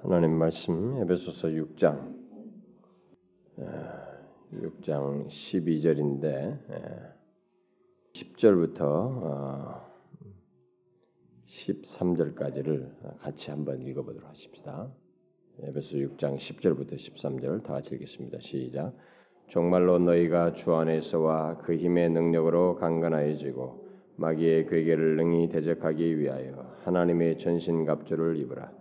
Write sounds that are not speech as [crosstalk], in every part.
하나님 말씀 에베소서 6장 6장 12절인데 10절부터 13절까지를 같이 한번 읽어보도록 하십시다. 에베소 6장 10절부터 13절 다 같이 읽겠습니다. 시작. 정말로 너희가 주 안에서와 그 힘의 능력으로 강건하여지고 마귀의 괴계를 능히 대적하기 위하여 하나님의 전신 갑주를 입으라.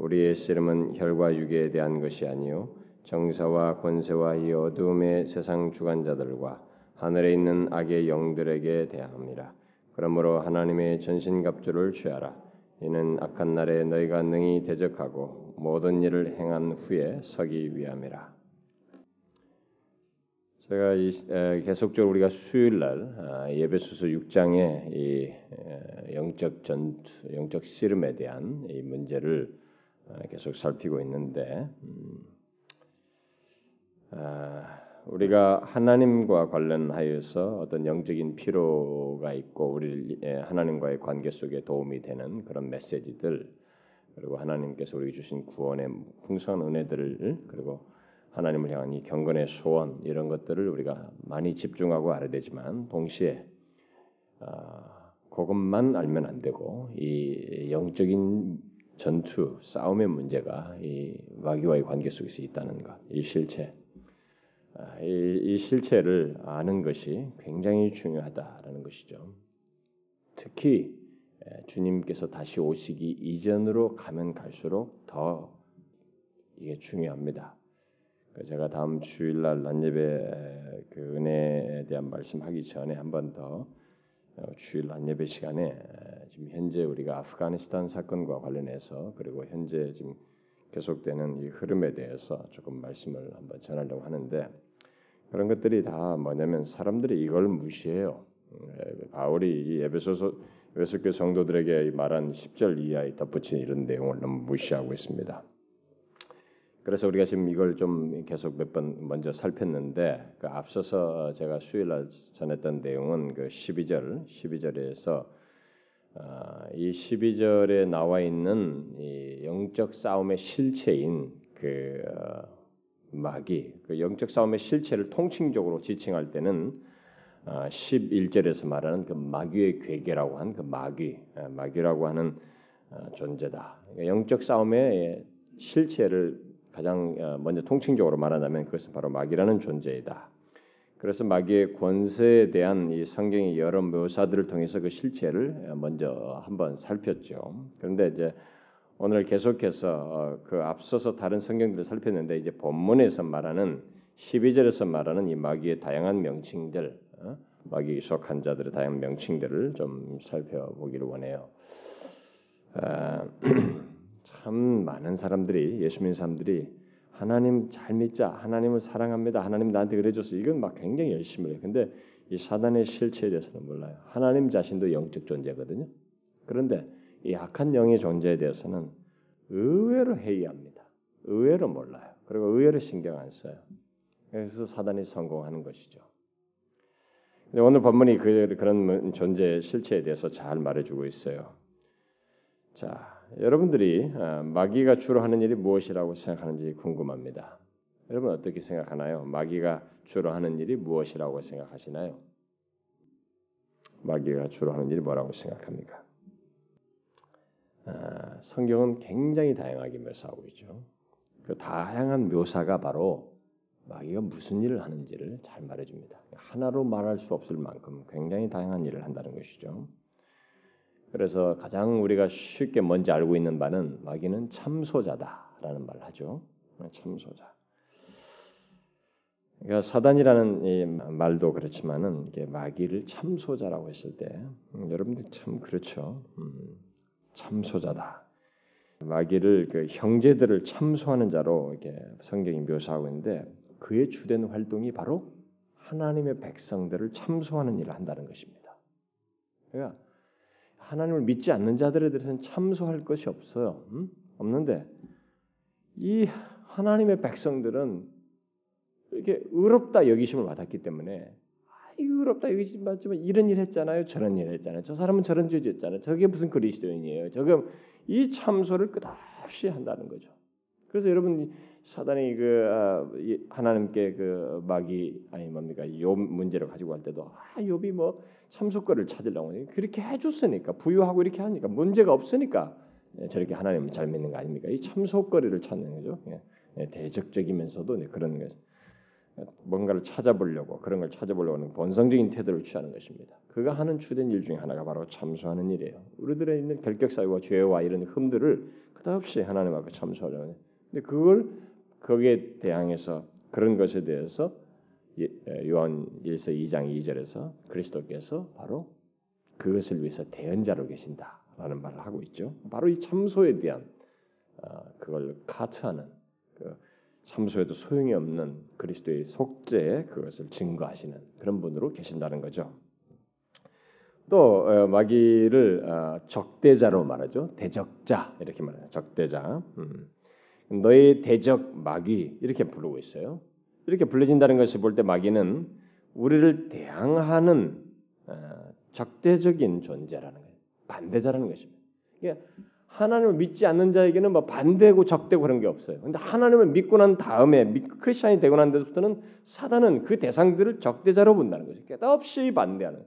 우리의 씨름은 혈과 육에 대한 것이 아니요 정사와 권세와 이 어두움의 세상 주관자들과 하늘에 있는 악의 영들에게 대함이라. 그러므로 하나님의 전신갑주를 취하라. 이는 악한 날에 너희가 능히 대적하고 모든 일을 행한 후에 서기 위함이라. 제가 이, 에, 계속적으로 우리가 수요일 날 아, 예배소서 6장의 이 에, 영적 전투, 영적 씨름에 대한 이 문제를 아, 계속 살피고 있는데 음, 아, 우리가 하나님과 관련하여서 어떤 영적인 피로가 있고 우리 하나님과의 관계 속에 도움이 되는 그런 메시지들 그리고 하나님께서 우리 주신 구원의 풍성한 은혜들을 그리고 하나님을 향한 이 경건의 소원 이런 것들을 우리가 많이 집중하고 알아야 되지만 동시에 아, 그것만 알면 안 되고 이 영적인 전투 싸움의 문제가 이 마귀와의 관계 속에서 있다는 것, 이 실체, 아, 이, 이 실체를 아는 것이 굉장히 중요하다라는 것이죠. 특히 주님께서 다시 오시기 이전으로 가면 갈수록 더 이게 중요합니다. 제가 다음 주일날 난예배 그 은혜에 대한 말씀하기 전에 한 번더 어, 주일 난예배 시간에 지금 현재 우리가 아프가니스탄 사건과 관련해서 그리고 현재 지금 계속되는 이 흐름에 대해서 조금 말씀을 한번 전하려고 하는데 그런 것들이 다 뭐냐면 사람들이 이걸 무시해요. 바울이 이 에베소서 에베소교 성도들에게 말한 10절 이하에 덧붙인 이런 내용을 너무 무시하고 있습니다. 그래서 우리가 지금 이걸 좀 계속 몇 번 먼저 살폈는데 그 앞서서 제가 수요일 날 전했던 내용은 그 12절 12절에서 어, 이 12절에 나와 있는 이 영적 싸움의 실체인 그 어, 마귀 그 영적 싸움의 실체를 통칭적으로 지칭할 때는 어, 11절에서 말하는 그 마귀의 괴계라고 한 그 마귀 어, 마귀라고 하는 어, 존재다. 그러니까 영적 싸움의 실체를 가장 어, 먼저 통칭적으로 말하자면 그것은 바로 마귀라는 존재이다. 그래서 마귀의 권세에 대한 이 성경의 여러 묘사들을 통해서 그 실체를 어, 먼저 한번 살폈죠. 그런데 이제 오늘 계속해서 어, 그 앞서서 다른 성경들을 살폈는데 이제 본문에서 말하는 12절에서 말하는 이 마귀의 다양한 명칭들, 마귀에 속한 자들의 다양한 명칭들을 좀 살펴보기를 원해요. [clears throat] 참 많은 사람들이 예수 믿는 사람들이 하나님 잘 믿자 하나님을 사랑합니다 하나님 나한테 그래줘서 이건 막 굉장히 열심히 해요 근데 이 사단의 실체에 대해서는 몰라요. 하나님 자신도 영적 존재거든요. 그런데 이 악한 영의 존재에 대해서는 의외로 회의합니다. 의외로 몰라요. 그리고 의외로 신경 안 써요. 그래서 사단이 성공하는 것이죠. 오늘 본문이 그, 그런 존재 실체에 대해서 잘 말해주고 있어요. 자 여러분들이 아, 마귀가 주로 하는 일이 무엇이라고 생각하는지 궁금합니다. 여러분 어떻게 생각하나요? 마귀가 주로 하는 일이 무엇이라고 생각하시나요? 마귀가 주로 하는 일이 뭐라고 생각합니까? 아, 성경은 굉장히 다양하게 묘사하고 있죠. 그 다양한 묘사가 바로 마귀가 무슨 일을 하는지를 잘 말해줍니다. 하나로 말할 수 없을 만큼 굉장히 다양한 일을 한다는 것이죠. 그래서 가장 우리가 쉽게 먼저 알고 있는 바는 마귀는 참소자다라는 말을 하죠. 참소자. 그러니까 사단이라는 이 말도 그렇지만은 이게 마귀를 참소자라고 했을 때 음, 여러분들 참 그렇죠. 음, 참소자다. 마귀를 그 형제들을 참소하는 자로 이렇게 성경이 묘사하고 있는데 그의 주된 활동이 바로 하나님의 백성들을 참소하는 일을 한다는 것입니다. 그러니까 하나님을 믿지 않는 자들에 대해서는 참소할 것이 없어요. 음? 없는데 이 하나님의 백성들은 이렇게 의롭다 여기심을 받았기 때문에 아, 의롭다 여기심 받지만 이런 일 했잖아요. 저런 일 했잖아요. 저 사람은 저런 죄 짓잖아요. 저게 무슨 그리스도인이에요. 저게 이 참소를 끝없이 한다는 거죠. 그래서 여러분 사단이 그 아, 하나님께 그 마귀 아니 뭡니까 욥 문제를 가지고 할 때도 아 욥이 뭐 참속거를 찾으려고 그렇게 해줬으니까 부유하고 이렇게 하니까 문제가 없으니까 예, 저렇게 하나님을 잘 믿는 거 아닙니까? 이 참속거리를 찾는 거죠. 예, 예, 대적적이면서도 그런 것 뭔가를 찾아보려고 그런 걸 찾아보려고 하는 본성적인 태도를 취하는 것입니다. 그가 하는 주된 일 중에 하나가 바로 참수하는 일이에요. 우리들의 있는 결격 사유와 죄와 이런 흠들을 끝없이 하나님 앞에 해요. 근데 그걸 거기에 대항해서 그런 것에 대해서 요한 1서 2장 2절에서 그리스도께서 바로 그것을 위해서 대언자로 계신다라는 말을 하고 있죠. 바로 이 참소에 대한 어, 그걸 카트하는 그 참소에도 소용이 없는 그리스도의 속죄에 그것을 증거하시는 그런 분으로 계신다는 거죠. 또 어, 마귀를 어, 적대자로 말하죠. 대적자 이렇게 말해요. 적대자. 음. 너의 대적 마귀 이렇게 부르고 있어요. 이렇게 불려진다는 것을 볼때 마귀는 우리를 대항하는 어, 적대적인 존재라는 거예요. 반대자라는 것입니다. 그러니까 하나님을 믿지 않는 자에게는 뭐 반대고 적대고 그런 게 없어요. 근데 하나님을 믿고 난 다음에 크리스천이 되고 난 데부터는 사단은 그 대상들을 적대자로 본다는 거죠. 끝없이 반대하는.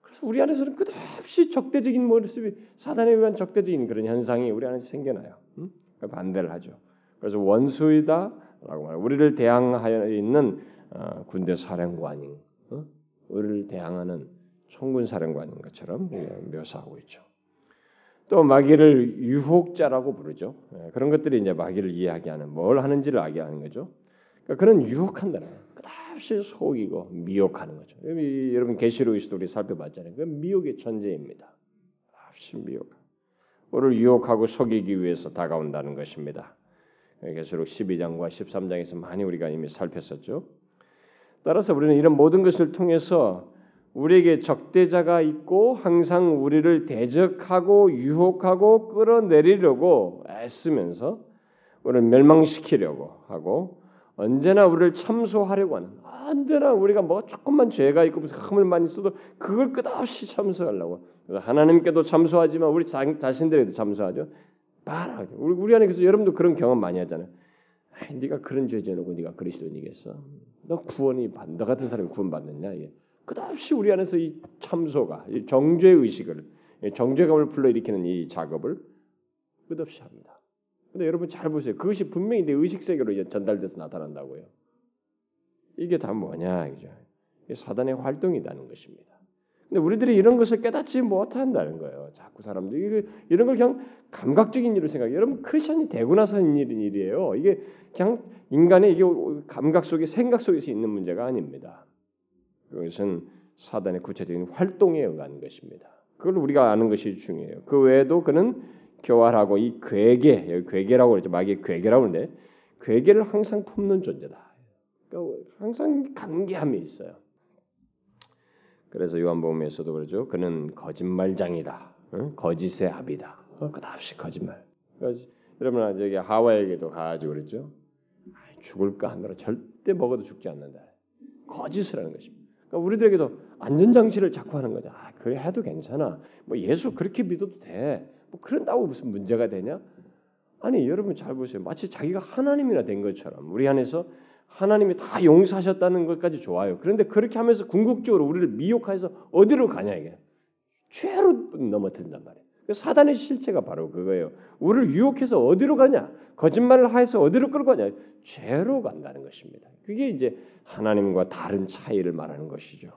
그래서 우리 안에서는 끝없이 적대적인 모습이 사단에 의한 적대적인 그런 현상이 우리 안에 생겨나요. 응? 반대를 하죠. 그래서 원수이다 라고 말. 우리를 대항하여 있는 어, 군대 사령관인, 어? 우리를 대항하는 총군 사령관인 것처럼 묘사하고 있죠. 또 마귀를 유혹자라고 부르죠. 예, 그런 것들이 이제 마귀를 이해하게 하는 뭘 하는지를 알게 하는 거죠. 그러니까 그런 유혹한다는 거예요. 끝없이 속이고 미혹하는 거죠. 여러분 계시록에서도 우리 살펴봤잖아요. 그 미혹의 천재입니다. 없이 미혹. 우리를 유혹하고 속이기 위해서 다가온다는 것입니다. 계시록 12장과 13장에서 많이 우리가 이미 살폈었죠. 따라서 우리는 이런 모든 것을 통해서 우리에게 적대자가 있고 항상 우리를 대적하고 유혹하고 끌어내리려고 애쓰면서 우리를 멸망시키려고 하고 언제나 우리를 참소하려고 하는 언제나 우리가 뭐 조금만 죄가 있고 무슨 흠을 많이 써도 그걸 끝없이 참소하려고 하나님께도 참소하지만 우리 자, 자신들에도 참소하죠. 말하 우리 우리 안에 그래서 여러분도 그런 경험 많이 하잖아요. 아이, 네가 그런 죄 지어놓고 네가 그리스도인이겠어? 너 구원이 받, 너 같은 사람이 구원 받느냐? 예. 끝없이 우리 안에서 이 참소가 이 정죄 의식을 정죄감을 불러일으키는 이 작업을 끝없이 합니다. 근데 여러분 잘 보세요. 그것이 분명히 내 의식 세계로 전달돼서 나타난다고요. 이게 다 뭐냐 이죠. 사단의 활동이라는 것입니다. 근데 우리들이 이런 것을 깨닫지 못한다는 거예요. 자꾸 사람들이 이런 걸 그냥 감각적인 일로 생각해요. 여러분 크리스천이 되고 나서 있는 일이에요. 이게 그냥 인간의 이게 감각 속에 생각 속에서 있는 문제가 아닙니다. 그것은 사단의 구체적인 활동에 의한 것입니다. 그걸 우리가 아는 것이 중요해요. 그 외에도 그는 교활하고 이 괴계, 여기 괴계라고 그러죠. 마귀의 괴계라고 하는데 괴계를 항상 품는 존재다. 그러니까 항상 관계함이 있어요. 그래서 요한복음에서도 그러죠. 그는 거짓말장이다. 응? 거짓의 압이다. 어, 끝없이 거짓말. 여러분 저기 하와에게도 가가지고 그랬죠. 죽을까 하느라 절대 먹어도 죽지 않는다. 거짓을 하는 것입니다. 그러니까 우리들에게도 안전장치를 자꾸 하는 거죠. 아, 그래 해도 괜찮아. 뭐 예수 그렇게 믿어도 돼. 뭐 그런다고 무슨 문제가 되냐? 아니 여러분 잘 보세요. 마치 자기가 하나님이나 된 것처럼 우리 안에서 하나님이 다 용서하셨다는 것까지 좋아요. 그런데 그렇게 하면서 궁극적으로 우리를 미혹해서 어디로 가냐 이게 죄로 넘어뜨린단 말이에요. 사단의 실체가 바로 그거예요. 우리를 유혹해서 어디로 가냐? 거짓말을 해서 어디로 끌고 가냐? 죄로 간다는 것입니다. 그게 이제 하나님과 다른 차이를 말하는 것이죠.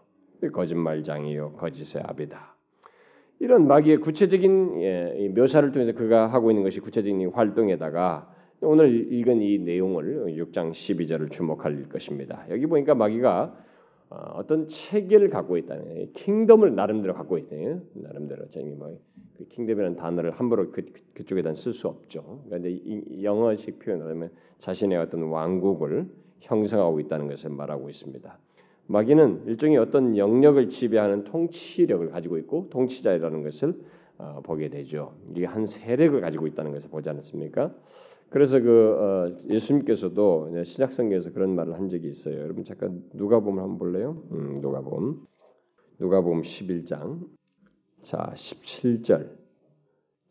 거짓말장이요, 거짓의 압이다. 이런 마귀의 구체적인 예, 묘사를 통해서 그가 하고 있는 것이 구체적인 활동에다가 오늘 읽은 이 내용을 6장 12절을 주목할 것입니다. 여기 보니까 마귀가 어, 어떤 체계를 갖고 있다는 킹덤을 나름대로 갖고 있어요. 나름대로 저기 뭐그 킹덤이라는 단어를 함부로 그, 그 쪽에다 쓸 수 없죠. 그런데 그러니까 영어식 표현을 하면 자신의 어떤 왕국을 형성하고 있다는 것을 말하고 있습니다. 마귀는 일종의 어떤 영역을 지배하는 통치력을 가지고 있고 통치자라는 것을 어, 보게 되죠. 이게 한 세력을 가지고 있다는 것을 보지 않습니까? 그래서 그 어, 예수님께서도 신약성경에서 그런 말을 한 적이 있어요. 여러분 잠깐 누가복음 한번 볼래요? 음, 누가복음 누가복음 11장 자 17절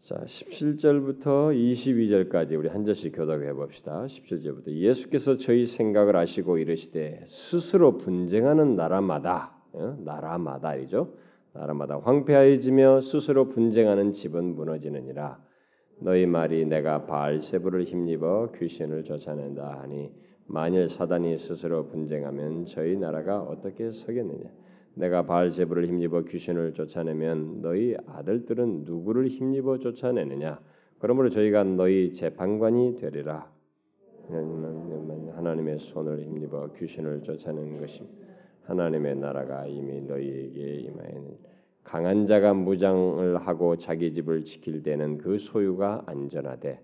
자, 17절부터 22절까지 우리 한 절씩 교독해 봅시다. 17절부터 예수께서 저희 생각을 아시고 이르시되 스스로 분쟁하는 나라마다 어? 나라마다이죠. 나라마다 황폐하여지며 스스로 분쟁하는 집은 무너지느니라. 너희 말이 내가 바알세부를 힘입어 귀신을 쫓아낸다 하니 만일 사단이 스스로 분쟁하면 저희 나라가 어떻게 서겠느냐? 내가 바알세부를 힘입어 귀신을 쫓아내면 너희 아들들은 누구를 힘입어 쫓아내느냐? 그러므로 저희가 너희 재판관이 되리라. 하나님의 손을 힘입어 귀신을 쫓아내는 것이 하나님의 나라가 이미 너희에게 임하였느니 강한 자가 무장을 하고 자기 집을 지킬 때는 그 소유가 안전하되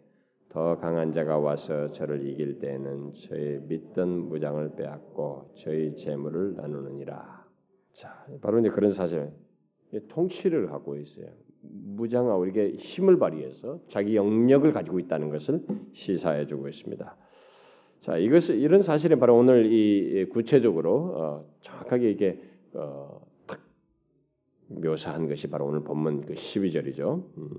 더 강한 자가 와서 저를 이길 때는 저의 믿던 무장을 빼앗고 저희 재물을 나누느니라. 자, 바로 이제 그런 사실. 통치를 하고 있어요. 무장하고 이게 힘을 발휘해서 자기 영역을 가지고 있다는 것을 시사해 주고 있습니다. 자, 이것을 이런 사실이 바로 오늘 이 구체적으로 어, 정확하게 이게 어, 묘사한 것이 바로 오늘 본문 그 12절이죠. 음.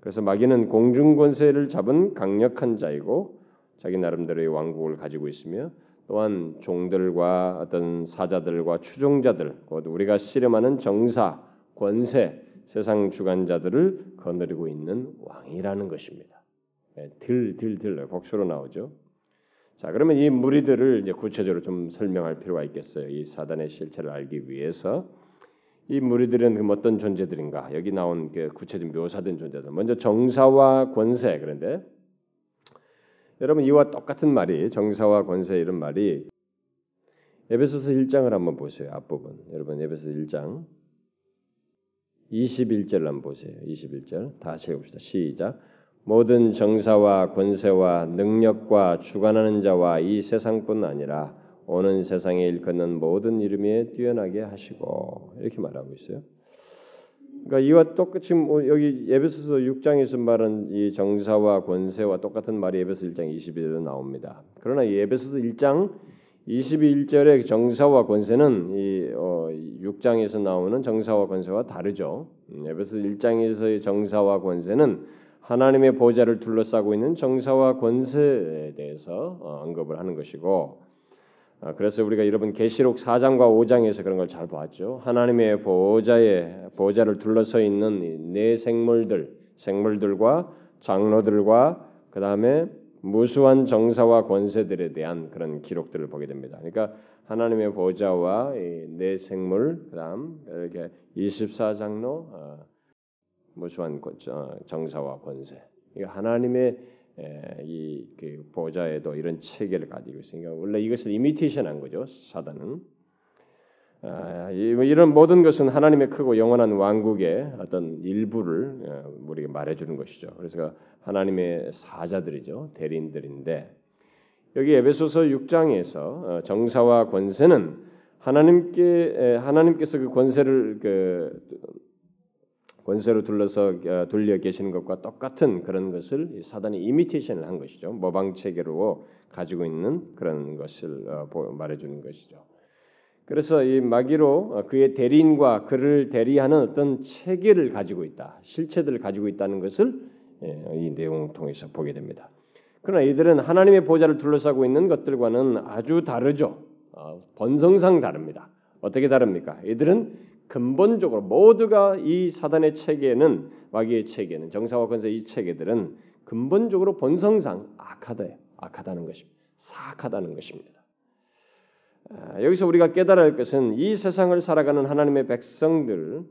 그래서 마귀는 공중 권세를 잡은 강력한 자이고 자기 나름대로의 왕국을 가지고 있으며 또한 종들과 어떤 사자들과 추종자들, 곧 우리가 씨름하는 정사, 권세, 세상 주관자들을 거느리고 있는 왕이라는 것입니다. 예, 들, 들, 들 복수로 나오죠. 자, 그러면 이 무리들을 이제 구체적으로 좀 설명할 필요가 있겠어요. 이 사단의 실체를 알기 위해서 이 무리들은 그 어떤 존재들인가? 여기 나온 그 구체적 묘사된 존재들. 먼저 정사와 권세 그런데 여러분 이와 똑같은 말이 정사와 권세 이런 말이 에베소서 1장을 한번 보세요. 앞부분. 여러분 에베소서 1장 21절 한번 보세요. 21절 다 읽읍시다. 시작. 모든 정사와 권세와 능력과 주관하는 자와 이 세상뿐 아니라 오는 세상에 일컫는 모든 이름에 뛰어나게 하시고 이렇게 말하고 있어요. 그러니까 이와 똑같이 뭐 여기 에베소서 6장에서 말한 이 정사와 권세와 똑같은 말이 에베소 1장 21절에 나옵니다. 그러나 이 에베소서 1장 21절의 정사와 권세는 이 어, 6장에서 나오는 정사와 권세와 다르죠. 음, 에베소 1장에서의 정사와 권세는 하나님의 보좌를 둘러싸고 있는 정사와 권세에 대해서 어, 언급을 하는 것이고 아, 그래서 우리가 여러분 계시록 4장과 5장에서 그런 걸잘 보았죠. 하나님의 보좌에 보좌를 둘러서 있는 네 생물들, 생물들과 장로들과 그 다음에 무수한 정사와 권세들에 대한 그런 기록들을 보게 됩니다. 그러니까 하나님의 보좌와 네 생물, 그다음 이렇게 24장로 어, 무수한 정사와 권세. 하나님의 이 그 보좌에도 이런 체계를 가지고 있으니까 원래 이것을 이미테이션한 거죠 사단은 아, 뭐 이런 모든 것은 하나님의 크고 영원한 왕국의 어떤 일부를 어, 우리에게 말해주는 것이죠. 그래서 하나님의 사자들이죠 대리인들인데 여기 에베소서 6장에서 어, 정사와 권세는 하나님께 하나님께서 그 권세를 그 권세로 둘러서 어, 둘려 계시는 것과 똑같은 그런 것을 사단이 이미테이션을 한 것이죠. 모방 체계로 가지고 있는 그런 것을 어, 말해주는 것이죠. 그래서 이 마귀로 어, 그의 대리인과 그를 대리하는 어떤 체계를 가지고 있다, 실체들을 가지고 있다는 것을 예, 이 내용을 통해서 보게 됩니다. 그러나 이들은 하나님의 보좌를 둘러싸고 있는 것들과는 아주 다르죠. 본성상 다릅니다. 어떻게 다릅니까? 이들은 근본적으로 모두가 이 사단의 체계는 마귀의 체계는 정사와 권세 이 체계들은 근본적으로 본성상 악하다요. 악하다는 것입니다. 사악하다는 것입니다. 아, 여기서 우리가 깨달아야 할 것은 이 세상을 살아가는 하나님의 백성들, 음,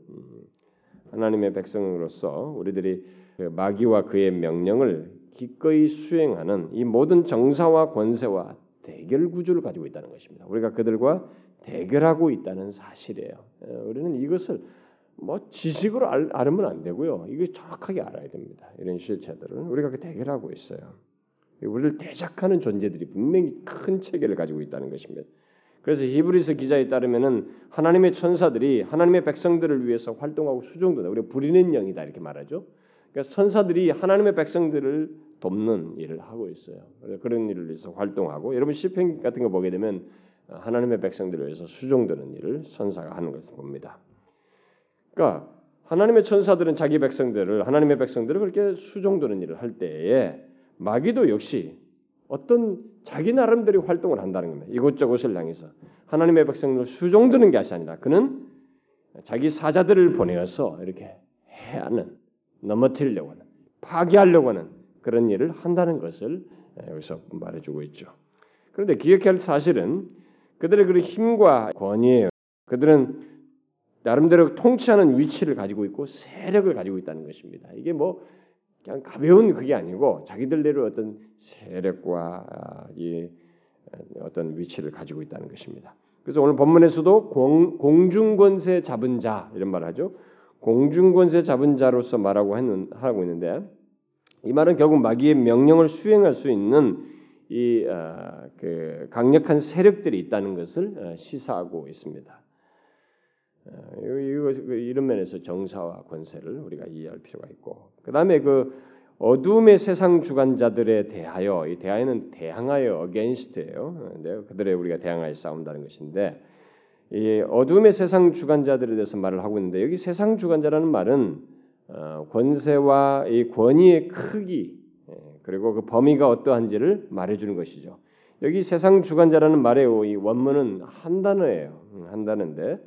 하나님의 백성으로서 우리들이 그 마귀와 그의 명령을 기꺼이 수행하는 이 모든 정사와 권세와 대결 구조를 가지고 있다는 것입니다. 우리가 그들과 대결하고 있다는 사실이에요. 예, 우리는 이것을 뭐 지식으로 알, 알면 안 되고요. 이거 정확하게 알아야 됩니다. 이런 실체들은 우리가 그 대결하고 있어요. 우리를 대적하는 존재들이 분명히 큰 체계를 가지고 있다는 것입니다. 그래서 히브리서 기자에 따르면은 하나님의 천사들이 하나님의 백성들을 위해서 활동하고 수종도다. 우리가 부리는 영이다 이렇게 말하죠. 그러니까 천사들이 하나님의 백성들을 돕는 일을 하고 있어요. 그런 일을 위해서 활동하고 여러분 시편 같은 거 보게 되면 하나님의 백성들을 위해서 수종되는 일을 선사가 하는 것을 봅니다. 그러니까 하나님의 천사들은 자기 백성들을 하나님의 백성들을 그렇게 수종드는 일을 할 때에 마귀도 역시 어떤 자기 나름대로 활동을 한다는 겁니다. 이곳저곳을 향해서 하나님의 백성들을 수종드는 것이 아니라 그는 자기 사자들을 보내어서 이렇게 해하는 넘어뜨리려고 하는 파괴하려고 하는 그런 일을 한다는 것을 여기서 말해주고 있죠. 그런데 기억할 사실은 그들의 그 힘과 권위예요. 그들은 나름대로 통치하는 위치를 가지고 있고 세력을 가지고 있다는 것입니다. 이게 뭐 그냥 가벼운 그게 아니고 자기들대로 어떤 세력과 아, 이 어떤 위치를 가지고 있다는 것입니다. 그래서 오늘 본문에서도 공, 공중권세 잡은 자 이런 말을 하죠. 공중권세 잡은 자로서 말하고 했는, 하고 있는데 이 말은 결국 마귀의 명령을 수행할 수 있는 이 어, 그 강력한 세력들이 있다는 것을 어, 시사하고 있습니다. 어, 이거 이런 면에서 정사와 권세를 우리가 이해할 필요가 있고 그 다음에 그 어둠의 세상 주관자들에 대하여 이 대하여는 대항하여 against예요. 그들의 우리가 대항하여 싸운다는 것인데 이 어둠의 세상 주관자들에 대해서 말을 하고 있는데 여기 세상 주관자라는 말은 어, 권세와 이 권위의 크기 예, 그리고 그 범위가 어떠한지를 말해주는 것이죠. 여기 세상 주관자라는 말의 이 원문은 한 단어예요. 음, 한 단어인데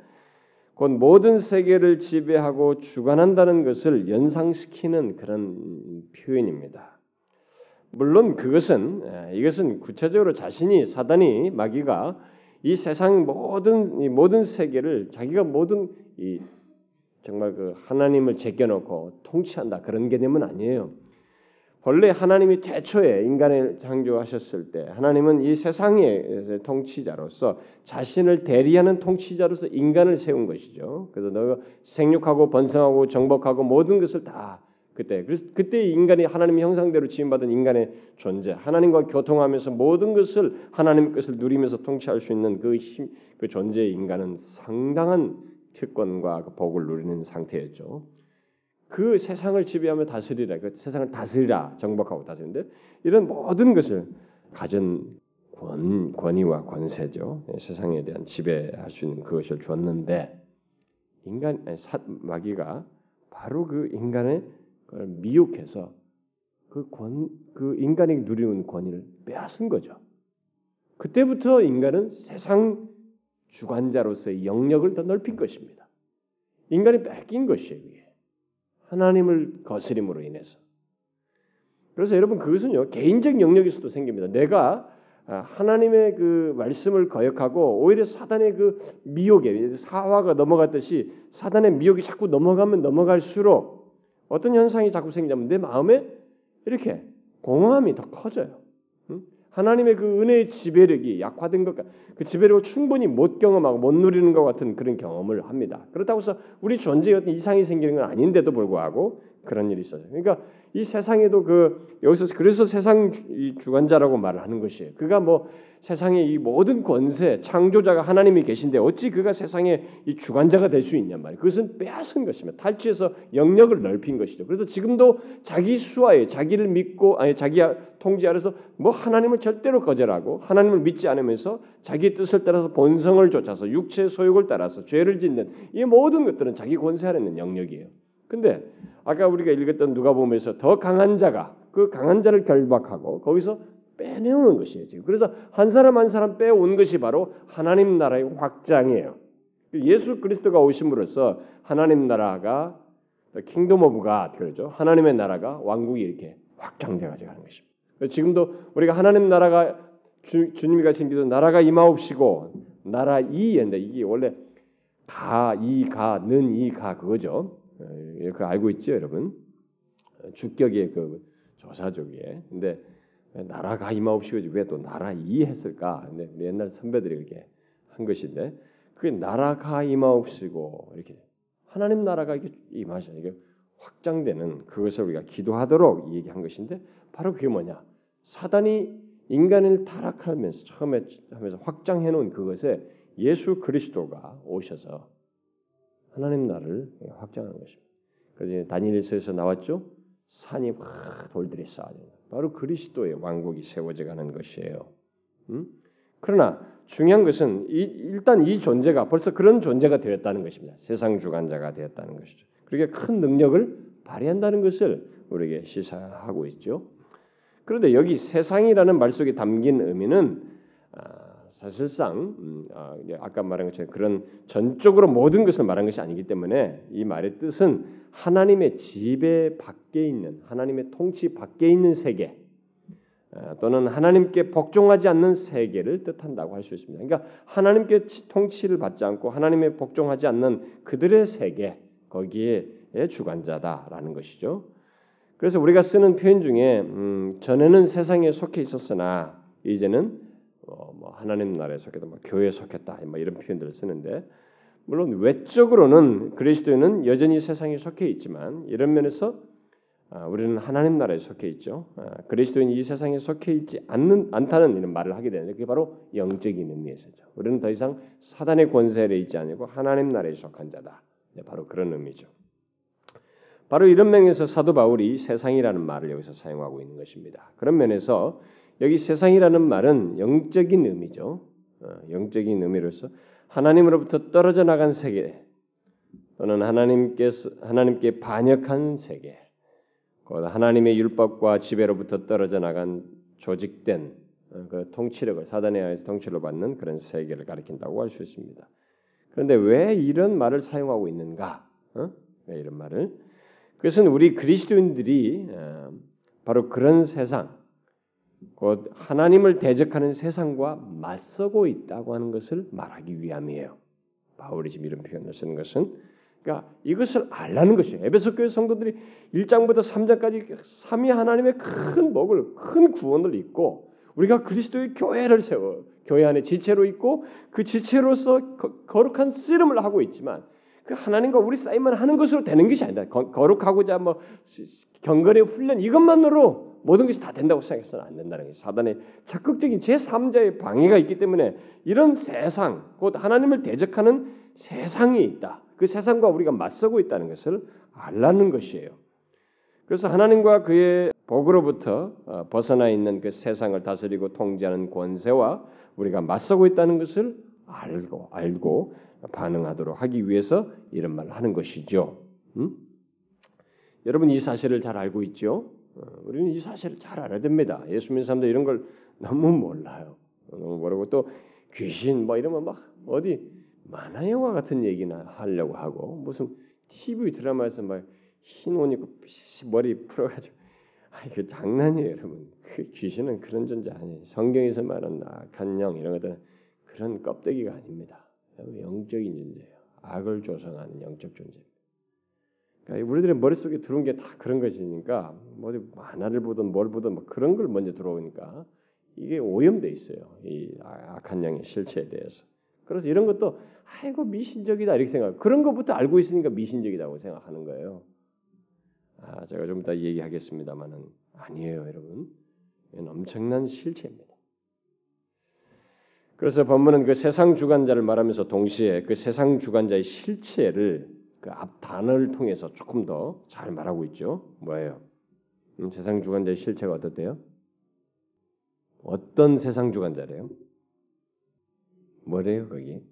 곧 모든 세계를 지배하고 주관한다는 것을 연상시키는 그런 표현입니다. 물론 그것은 예, 이것은 구체적으로 자신이 사단이 마귀가 이 세상 모든 이 모든 세계를 자기가 모든 이 정말 그 하나님을 제껴놓고 통치한다 그런 개념은 아니에요. 본래 하나님이 태초에 인간을 창조하셨을 때 하나님은 이 세상의 통치자로서 자신을 대리하는 통치자로서 인간을 세운 것이죠. 그래서 너가 생육하고 번성하고 정복하고 모든 것을 다 그때 그래서 그때 인간이 하나님 형상대로 지음받은 인간의 존재, 하나님과 교통하면서 모든 것을 하나님 것을 누리면서 통치할 수 있는 그 힘, 그 존재의 인간은 상당한 특권과 그 복을 누리는 상태였죠. 그 세상을 지배하며 다스리라, 그 세상을 다스리라, 정복하고 다스리는데 이런 모든 것을 가진 권, 권위와 권세죠. 예, 세상에 대한 지배할 수 있는 그것을 줬는데 인간 사, 마귀가 바로 그 인간의 미혹해서 그 권, 그 인간이 누리는 권위를 빼앗은 거죠. 그때부터 인간은 세상 주관자로서의 영역을 더 넓힌 것입니다. 인간이 뺏긴 것이에요. 하나님을 거스림으로 인해서. 그래서 여러분 그것은요 개인적 영역에서도 생깁니다. 내가 아, 하나님의 그 말씀을 거역하고 오히려 사단의 그 미혹에 사화가 넘어갔듯이 사단의 미혹이 자꾸 넘어가면 넘어갈수록 어떤 현상이 자꾸 생기냐면 내 마음에 이렇게 공허함이 더 커져요. 하나님의 그 은혜의 지배력이 약화된 것, 그 지배력을 충분히 못 경험하고 못 누리는 것 같은 그런 경험을 합니다. 그렇다고 해서 우리 존재에 어떤 이상이 생기는 건 아닌데도 불구하고 그런 일이 있어요. 그러니까 이 세상에도 그 여기서 그래서 세상 주관자라고 말을 하는 것이에요. 그가 뭐 세상의 이 모든 권세 창조자가 하나님이 계신데 어찌 그가 세상의 이 주관자가 될 수 있냔 말이에요. 그것은 빼앗은 것이며 탈취해서 영역을 넓힌 것이죠. 그래서 지금도 자기 수하에 자기를 믿고 아니 자기 통제 아래서 뭐 하나님을 절대로 거절하고 하나님을 믿지 않으면서 자기 뜻을 따라서 본성을 쫓아서 육체의 소욕을 따라서 죄를 짓는 이 모든 것들은 자기 권세 아래 있는 영역이에요. 근데 아까 우리가 읽었던 누가복음에서 더 강한 자가 그 강한 자를 결박하고 거기서 빼내오는 것이에요. 지금 그래서 한 사람 한 사람 빼온 것이 바로 하나님 나라의 확장이에요. 예수 그리스도가 오심으로써 하나님 나라가 Kingdom of God 그러죠. 하나님의 나라가 왕국이 이렇게 확장돼 가지고 가는 것입니다. 지금도 우리가 하나님 나라가 주, 주님이 가신 기도 나라가 임하옵시고 나라 이인데 이게 원래 가, 이, 가, 는, 이, 가 그거죠. 예, 그 알고 있죠, 여러분? 주격의 그 조사죠, 이게. 근데 나라가 임하옵시고 왜또 나라 이 했을까? 근데 옛날 선배들이 이렇게 한 것인데 그게 나라가 임하옵시고 이렇게 하나님 나라가 이게 임하셔 이게 확장되는 그것을 우리가 기도하도록 얘기한 것인데 바로 그게 뭐냐? 사단이 인간을 타락하면서 처음에 하면서 확장해 놓은 그것에 예수 그리스도가 오셔서 하나님 나라를 확장하는 것입니다. 그래서 다니엘서에서 나왔죠. 산이 막 돌들이 쌓아져. 바로 그리스도의 왕국이 세워져 가는 것이에요. 음? 그러나 중요한 것은 이, 일단 이 존재가 벌써 그런 존재가 되었다는 것입니다. 세상 주관자가 되었다는 것이죠. 그렇게 큰 능력을 발휘한다는 것을 우리에게 시사하고 있죠. 그런데 여기 세상이라는 말 속에 담긴 의미는 아, 사실상 음, 아, 아까 말한 것처럼 그런 전적으로 모든 것을 말한 것이 아니기 때문에 이 말의 뜻은 하나님의 지배 밖에 있는 하나님의 통치 밖에 있는 세계 아, 또는 하나님께 복종하지 않는 세계를 뜻한다고 할 수 있습니다. 그러니까 하나님께 통치를 받지 않고 하나님의 복종하지 않는 그들의 세계 거기에 주관자다라는 것이죠. 그래서 우리가 쓰는 표현 중에 음, 전에는 세상에 속해 있었으나 이제는 어, 뭐 하나님 나라에 속했다, 뭐 교회에 속했다, 뭐 이런 표현들을 쓰는데 물론 외적으로는 그리스도인은 여전히 세상에 속해 있지만 이런 면에서 아, 우리는 하나님 나라에 속해 있죠. 아, 그리스도인이 이 세상에 속해 있지 않는 않다는 이런 말을 하게 되는데 그게 바로 영적인 의미에서죠. 우리는 더 이상 사단의 권세에 있지 않고 하나님 나라에 속한 자다. 네, 바로 그런 의미죠. 바로 이런 면에서 사도 바울이 세상이라는 말을 여기서 사용하고 있는 것입니다. 그런 면에서 여기 세상이라는 말은 영적인 의미죠. 어, 영적인 의미로서 하나님으로부터 떨어져 나간 세계 또는 하나님께서 하나님께 반역한 세계, 하나님의 율법과 지배로부터 떨어져 나간 조직된 어, 그 통치력을 사단에 의해서 통치를 받는 그런 세계를 가리킨다고 할 수 있습니다. 그런데 왜 이런 말을 사용하고 있는가? 어? 왜 이런 말을? 그것은 우리 그리스도인들이 어, 바로 그런 세상, 곧 하나님을 대적하는 세상과 맞서고 있다고 하는 것을 말하기 위함이에요. 바울이 지금 이런 표현을 쓰는 것은 그러니까 이것을 알라는 것이에요. 에베소 교회 성도들이 1장부터 3장까지 삼위 하나님의 큰 복을 큰 구원을 입고 우리가 그리스도의 교회를 세워 교회 안에 지체로 있고 그 지체로서 거룩한 씨름을 하고 있지만 그 하나님과 우리 싸움만 하는 것으로 되는 것이 아니다. 거룩하고자 뭐 경건의 훈련 이것만으로 모든 것이 다 된다고 생각해서는 안 된다는 것이 사단의 적극적인 제3자의 방해가 있기 때문에 이런 세상, 곧 하나님을 대적하는 세상이 있다. 그 세상과 우리가 맞서고 있다는 것을 알라는 것이에요. 그래서 하나님과 그의 복으로부터 어, 벗어나 있는 그 세상을 다스리고 통제하는 권세와 우리가 맞서고 있다는 것을 알고 알고 반응하도록 하기 위해서 이런 말을 하는 것이죠. 음? 여러분 이 사실을 잘 알고 있죠? 어, 우리는 이 사실을 잘 알아야 됩니다. 예수 믿는 사람들 이런 걸 너무 몰라요. 너무 모르고 또 귀신 뭐 이러면 막 어디 만화 영화 같은 얘기나 하려고 하고 무슨 TV 드라마에서 막 흰옷 입고 머리 풀어가지고 아 이거 장난이에요, 여러분. 그 귀신은 그런 존재 아니에요. 성경에서 말하는 악한 영 이런 것들은 그런 껍데기가 아닙니다. 영적인 존재예요. 악을 조성하는 영적 존재. 그러니까 우리들의 머릿속에 들어온 게 다 그런 것이니까 뭐 만화를 보든 뭘 보든 뭐 그런 걸 먼저 들어오니까 이게 오염돼 있어요. 이 악한 영의 실체에 대해서. 그래서 이런 것도 아이고 미신적이다 이렇게 생각. 그런 것부터 알고 있으니까 미신적이다고 생각하는 거예요. 아, 제가 좀 이따 얘기하겠습니다만은 아니에요, 여러분. 이건 엄청난 실체입니다. 그래서 본문은 그 세상 주관자를 말하면서 동시에 그 세상 주관자의 실체를 그 앞 단어를 통해서 조금 더 잘 말하고 있죠. 뭐예요? 음, 세상 주관자의 실체가 어떻대요? 어떤 세상 주관자래요? 뭐래요 거기?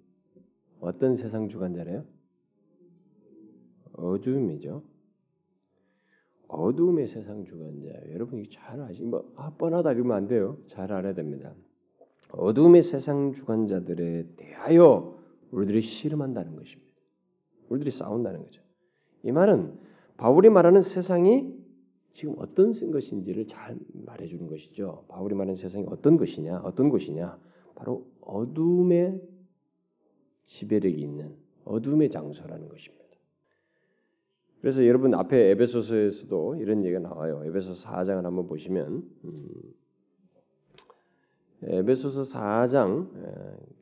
어떤 세상 주관자래요? 어둠이죠. 어둠의 세상 주관자. 여러분 이거 잘 아시. 뭐 아, 뻔하다 이러면 안 돼요. 잘 알아야 됩니다. 어둠의 세상 주관자들에 대하여 우리들이 씨름한다는 것입니다. 우리들이 싸운다는 거죠. 이 말은 바울이 말하는 세상이 지금 어떤 것인지를 잘 말해주는 것이죠. 바울이 말하는 세상이 어떤 것이냐, 어떤 곳이냐, 바로 어둠의 지배력이 있는 어둠의 장소라는 것입니다. 그래서 여러분 앞에 에베소서에서도 이런 얘기가 나와요. 에베소 4장을 한번 보시면 음, 에베소서 4장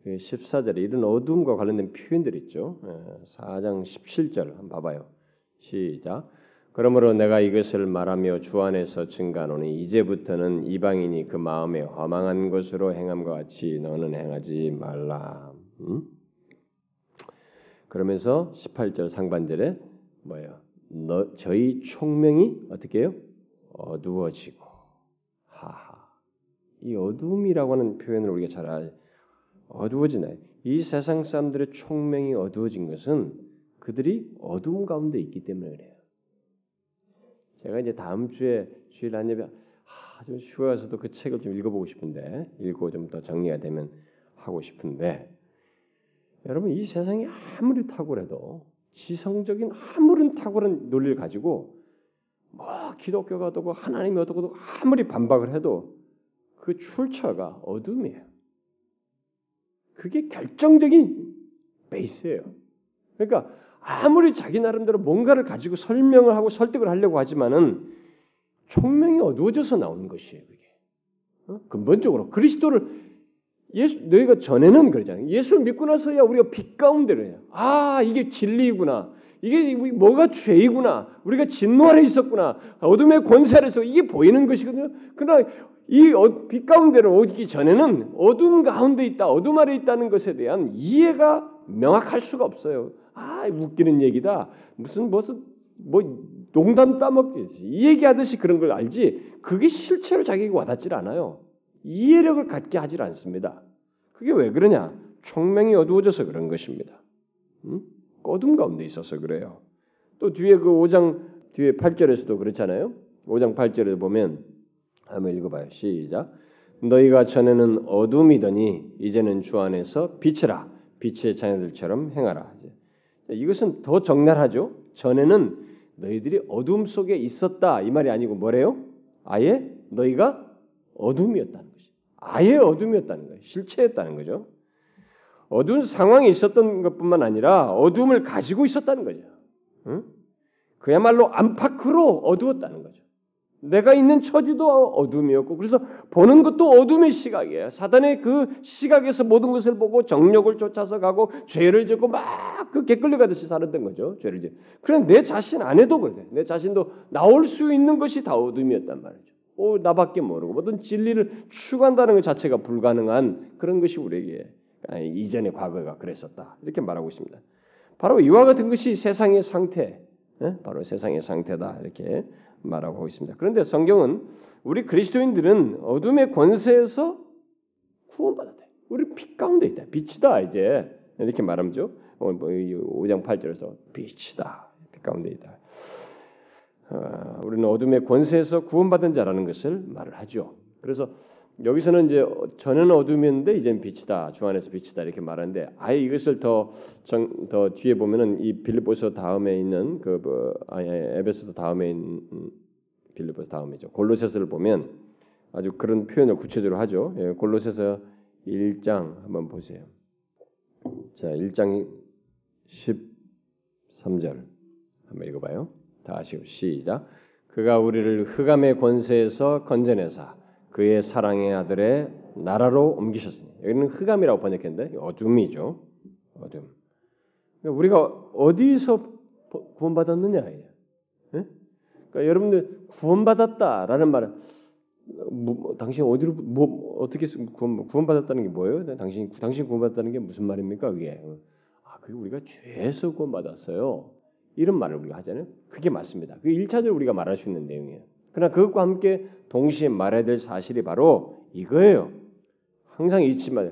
14절에 이런 어둠과 관련된 표현들 있죠. 4장 17절 한번 봐봐요. 시작. 그러므로 내가 이것을 말하며 주 안에서 증가노니 이제부터는 이방인이 그 마음에 허망한 것으로 행함과 같이 너는 행하지 말라. 음? 그러면서 18절 상반절에 뭐예요? 너 저희 총명이 어떻게 해요? 어두워지고 이 어두움이라고 하는 표현을 우리가 잘 어두워지나요? 이 세상 사람들의 총명이 어두워진 것은 그들이 어둠 가운데 있기 때문에 그래요. 제가 이제 다음 주에 주일 안예배 아, 좀 쉬어서도 그 책을 좀 읽어보고 싶은데 읽고 좀 더 정리가 되면 하고 싶은데 여러분 이 세상이 아무리 탁월해도 지성적인 아무런 탁월한 논리를 가지고 뭐 기독교가 어떻고 하나님이 어떻고 아무리 반박을 해도 그 출처가 어둠이에요. 그게 결정적인 베이스예요. 그러니까 아무리 자기 나름대로 뭔가를 가지고 설명을 하고 설득을 하려고 하지만은 총명이 어두워져서 나오는 것이에요. 그게 어? 근본적으로 그리스도를 예수 너희가 전에는 그러잖아요. 예수를 믿고 나서야 우리가 빛 가운데를 해요. 아 이게 진리구나. 이게 뭐가 죄이구나. 우리가 진노 아래 있었구나. 어둠의 권세 아래서 이게 보이는 것이거든요. 그러나 이빛 어, 가운데로 오기 전에는 어둠 가운데 있다, 어둠 아래 있다는 것에 대한 이해가 명확할 수가 없어요. 아, 웃기는 얘기다. 무슨 무슨 뭐 농담 따먹지. 이 얘기하듯이 그런 걸 알지. 그게 실체로 자기에게 와닿질 않아요. 이해력을 갖게 하질 않습니다. 그게 왜 그러냐? 총명이 어두워져서 그런 것입니다. 음? 어둠 가운데 있어서 그래요. 또 뒤에 그 5장 뒤에 8절에서도 그렇잖아요. 5장 8절에 보면 한번 읽어봐요. 시작. 너희가 전에는 어둠이더니 이제는 주 안에서 빛이라 빛의 자녀들처럼 행하라. 이것은 더 적나라하죠. 전에는 너희들이 어둠 속에 있었다 이 말이 아니고 뭐래요? 아예 너희가 어둠이었다는 것이. 아예 어둠이었다는 거예요. 실체였다는 거죠. 어두운 상황이 있었던 것뿐만 아니라 어둠을 가지고 있었다는 거죠. 응? 그야말로 안팎으로 어두웠다는 거죠. 내가 있는 처지도 어둠이었고 그래서 보는 것도 어둠의 시각이에요. 사단의 그 시각에서 모든 것을 보고 정력을 쫓아서 가고 죄를 짓고 막 그 개끌려가듯이 살았던 거죠. 죄를 짓. 그런 내 자신 안에도 그래. 내 자신도 나올 수 있는 것이 다 어둠이었단 말이죠. 오, 나밖에 모르고 모든 진리를 추구한다는 것 자체가 불가능한 그런 것이 우리에게 아니, 이전의 과거가 그랬었다 이렇게 말하고 있습니다. 바로 이와 같은 것이 세상의 상태, 예? 바로 세상의 상태다 이렇게 말하고 있습니다. 그런데 성경은 우리 그리스도인들은 어둠의 권세에서 구원받았다. 우리 빛 가운데 있다. 빛이다 이제 이렇게 말하죠. 5장 어, 8절에서 뭐 빛이다. 빛 가운데 있다. 어, 우리는 어둠의 권세에서 구원받은 자라는 것을 말을 하죠. 그래서 여기서는 이제 전에는 어둠이었는데 이제는 빛이다. 주 안에서 빛이다 이렇게 말하는데 아예 이것을 더, 정, 더 뒤에 보면은 이 빌립보서 다음에 있는 그 뭐, 아예 에베소서 다음에 있는 빌립보서 다음이죠. 골로새서를 보면 아주 그런 표현을 구체적으로 하죠. 예, 골로새서 1장 한번 보세요. 자, 1장 13절 한번 읽어 봐요. 다시 시작. 그가 우리를 흑암의 권세에서 건져내사 그의 사랑의 아들의 나라로 옮기셨으니 여기는 흑암이라고 번역했는데 어둠이죠. 어둠. 그러니까 우리가 어디서 구원받았느냐 예? 그러니까 여러분들 구원받았다라는 말은 뭐, 뭐, 당신 어디로 뭐 어떻게 구원 구원받았다는 게 뭐예요? 당신 당신 구원받았다는 게 무슨 말입니까? 그게 아 그게 우리가 죄에서 구원받았어요. 이런 말을 우리가 하잖아요. 그게 맞습니다. 그게 일차적으로 우리가 말할 수 있는 내용이에요. 그러나 그것과 함께 동시에 말해야 될 사실이 바로 이거예요. 항상 잊지 마.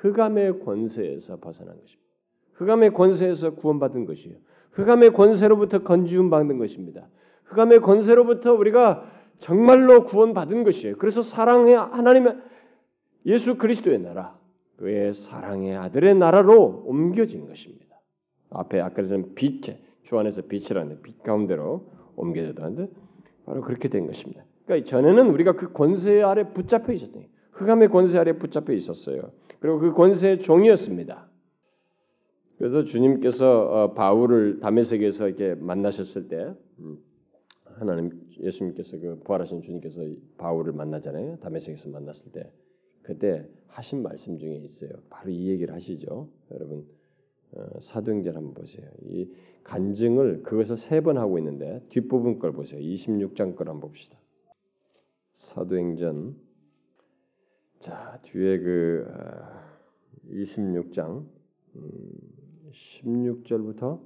흑암의 권세에서 벗어난 것입니다. 흑암의 권세에서 구원받은 것이에요. 흑암의 권세로부터 건지움 받는 것입니다. 흑암의 권세로부터 우리가 정말로 구원받은 것이에요. 그래서 사랑의 하나님의 예수 그리스도의 나라, 그의 사랑의 아들의 나라로 옮겨진 것입니다. 앞에 아까 전 빛에 주 안에서 빛이라는 빛 가운데로 옮겨졌다는데 바로 그렇게 된 것입니다. 그러니까 전에는 우리가 그 권세 아래 붙잡혀 있었어요. 흑암의 권세 아래 붙잡혀 있었어요. 그리고 그 권세의 종이었습니다. 그래서 주님께서 어, 바울을 담에색에서 이렇게 만나셨을 때 음, 하나님 예수님께서 그 부활하신 주님께서 바울을 만나잖아요. 담에색에서 만났을 때 그때 하신 말씀 중에 있어요. 바로 이 얘기를 하시죠. 여러분 어, 사도행전 한번 보세요. 이 간증을 그것을 세 번 하고 있는데 뒷부분 걸 보세요. 26장 걸 한번 봅시다. 사도행전 자 뒤에 그 26장 음, 16절부터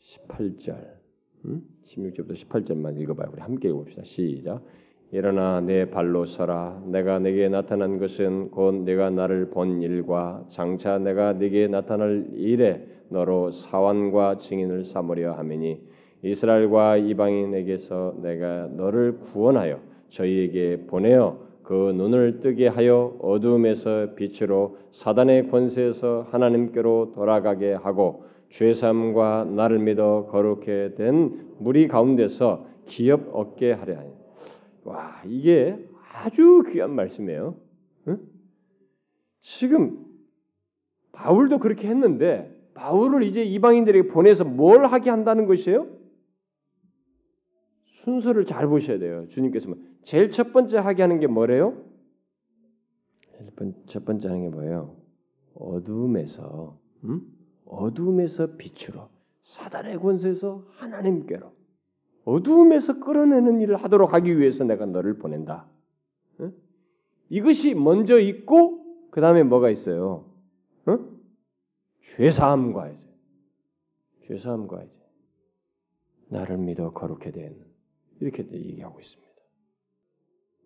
18절 음? 16절부터 18절만 읽어봐요. 우리 함께 읽어봅시다. 시작. 일어나 내 발로 서라. 내가 내게 나타난 것은 곧 내가 나를 본 일과 장차 내가 네게 나타날 일에 너로 사원과 증인을 삼으려 하매니 이스라엘과 이방인에게서 내가 너를 구원하여 저희에게 보내어 그 눈을 뜨게 하여 어두움에서 빛으로 사단의 권세에서 하나님께로 돌아가게 하고 죄삼과 나를 믿어 거룩해 된 무리 가운데서 기업 얻게 하려 하니 와 이게 아주 귀한 말씀이에요. 응? 지금 바울도 그렇게 했는데 바울을 이제 이방인들에게 보내서 뭘 하게 한다는 것이에요? 순서를 잘 보셔야 돼요. 주님께서 제일 첫 번째 하게 하는 게 뭐래요? 첫 번째 하는 게 뭐예요? 어둠에서 음? 어둠에서 빛으로 사단의 권세에서 하나님께로 어두움에서 끌어내는 일을 하도록 하기 위해서 내가 너를 보낸다. 응? 이것이 먼저 있고 그 다음에 뭐가 있어요? 응? 죄사함과 이제 죄사함과 이제 나를 믿어 거룩해 된 이렇게 얘기하고 있습니다.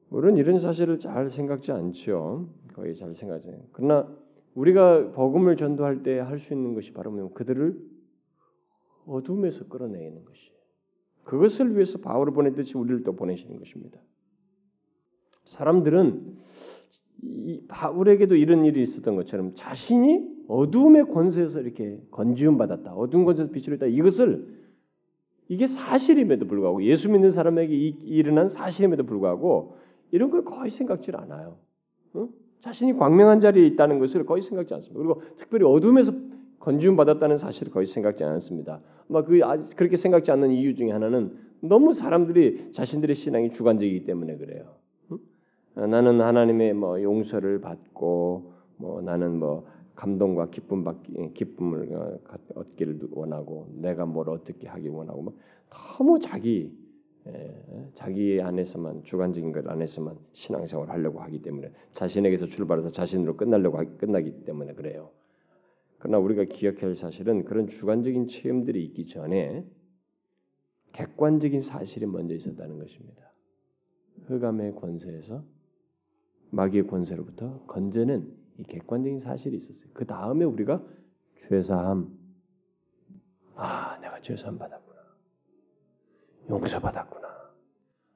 물론 이런 사실을 잘 생각지 않죠. 거의 잘 생각하지. 그러나 우리가 복음을 전도할 때 할 수 있는 것이 바로 뭐 그들을 어둠에서 끌어내는 것이. 그것을 위해서 바울을 보내듯이 우리를 또 보내시는 것입니다. 사람들은 이 바울에게도 이런 일이 있었던 것처럼 자신이 어둠의 권세에서 이렇게 건지움 받았다. 어둠 권세에서 빛을 했다. 이것을 이게 사실임에도 불구하고 예수 믿는 사람에게 일어난 사실임에도 불구하고 이런 걸 거의 생각질 않아요. 응? 자신이 광명한 자리에 있다는 것을 거의 생각지 않습니다. 그리고 특별히 어둠에서 건지움 받았다는 사실을 거의 생각지 않습니다. 아그 그렇게 생각지 않는 이유 중에 하나는 너무 사람들이 자신들의 신앙이 주관적이기 때문에 그래요. 응? 나는 하나님의 뭐 용서를 받고 뭐 나는 뭐 감동과 기쁨 받기 기쁨을 어, 얻기를 원하고 내가 뭘 어떻게 하기 원하고 뭐 너무 자기 예, 자기 안에서만 주관적인 것 안에서만 신앙생활을 하려고 하기 때문에 자신에게서 출발해서 자신으로 끝나려고 하기, 끝나기 때문에 그래요. 그러나 우리가 기억해야 할 사실은 그런 주관적인 체험들이 있기 전에 객관적인 사실이 먼저 있었다는 것입니다. 흑암의 권세에서 마귀의 권세로부터 건져낸 이 객관적인 사실이 있었어요. 그 다음에 우리가 죄사함, 아 내가 죄사함 받았구나. 용서 받았구나.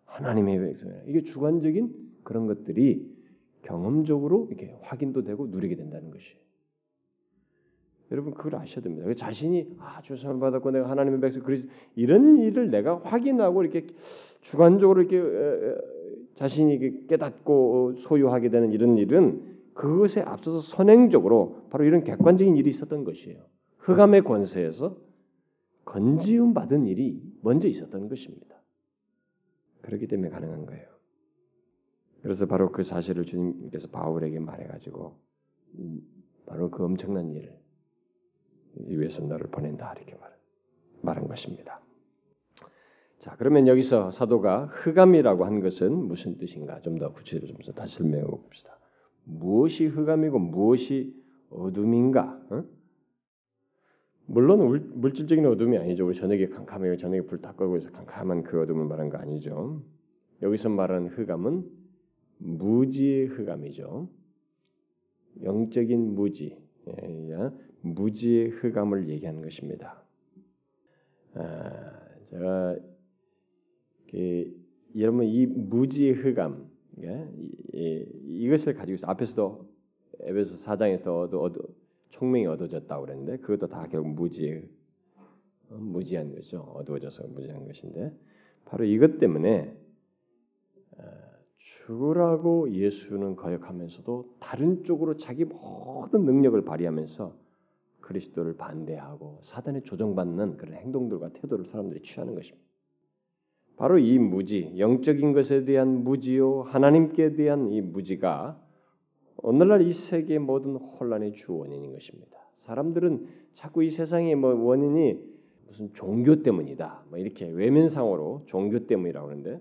하나님의 백성이야. 이게 주관적인 그런 것들이 경험적으로 이렇게 확인도 되고 누리게 된다는 것이. 여러분 그걸 아셔야 됩니다. 자신이 아 죄송을 받았고 내가 하나님의 백성 그리 이런 일을 내가 확인하고 이렇게 주관적으로 이렇게 자신이 깨닫고 소유하게 되는 이런 일은 그것에 앞서서 선행적으로 바로 이런 객관적인 일이 있었던 것이에요. 흑암의 권세에서 건지움 받은 일이 먼저 있었던 것입니다. 그렇기 때문에 가능한 거예요. 그래서 바로 그 사실을 주님께서 바울에게 말해가지고 음, 바로 그 엄청난 일을 위해서 너를 보낸다 이렇게 말, 말한 것입니다. 자 그러면 여기서 사도가 흑암이라고 한 것은 무슨 뜻인가 좀 더 구체적으로 좀 다시 설명해 봅시다. 무엇이 흑암이고 무엇이 어둠인가? 어? 물론 물질적인 어둠이 아니죠. 우리 저녁에 캄캄해요. 저녁에 불 다 끄고 해서 캄캄한 그 어둠을 말한 거 아니죠. 여기서 말하는 흑암은 무지의 흑암이죠. 영적인 무지, 예, 무지의 흑암을 얘기하는 것입니다. 아, 제가 그, 여러분 이 무지의 흑암 예, 이, 것을 가지고 앞에서도 에베소 4장에서 얻어, 총명이 얻어졌다고 그랬는데 그것도 다 결국 무지 어, 무지한 거죠. 어두워져서 무지한 것인데 바로 이것 때문에 어, 죽으라고 예수는 거역하면서도 다른 쪽으로 자기 모든 능력을 발휘하면서 그리스도를 반대하고 사단에 조정받는 그런 행동들과 태도를 사람들이 취하는 것입니다. 바로 이 무지, 영적인 것에 대한 무지요, 하나님께 대한 이 무지가 오늘날 이 세계의 모든 혼란의 주 원인인 것입니다. 사람들은 자꾸 이 세상의 뭐 원인이 무슨 종교 때문이다. 뭐 이렇게 외면상으로 종교 때문이라고 하는데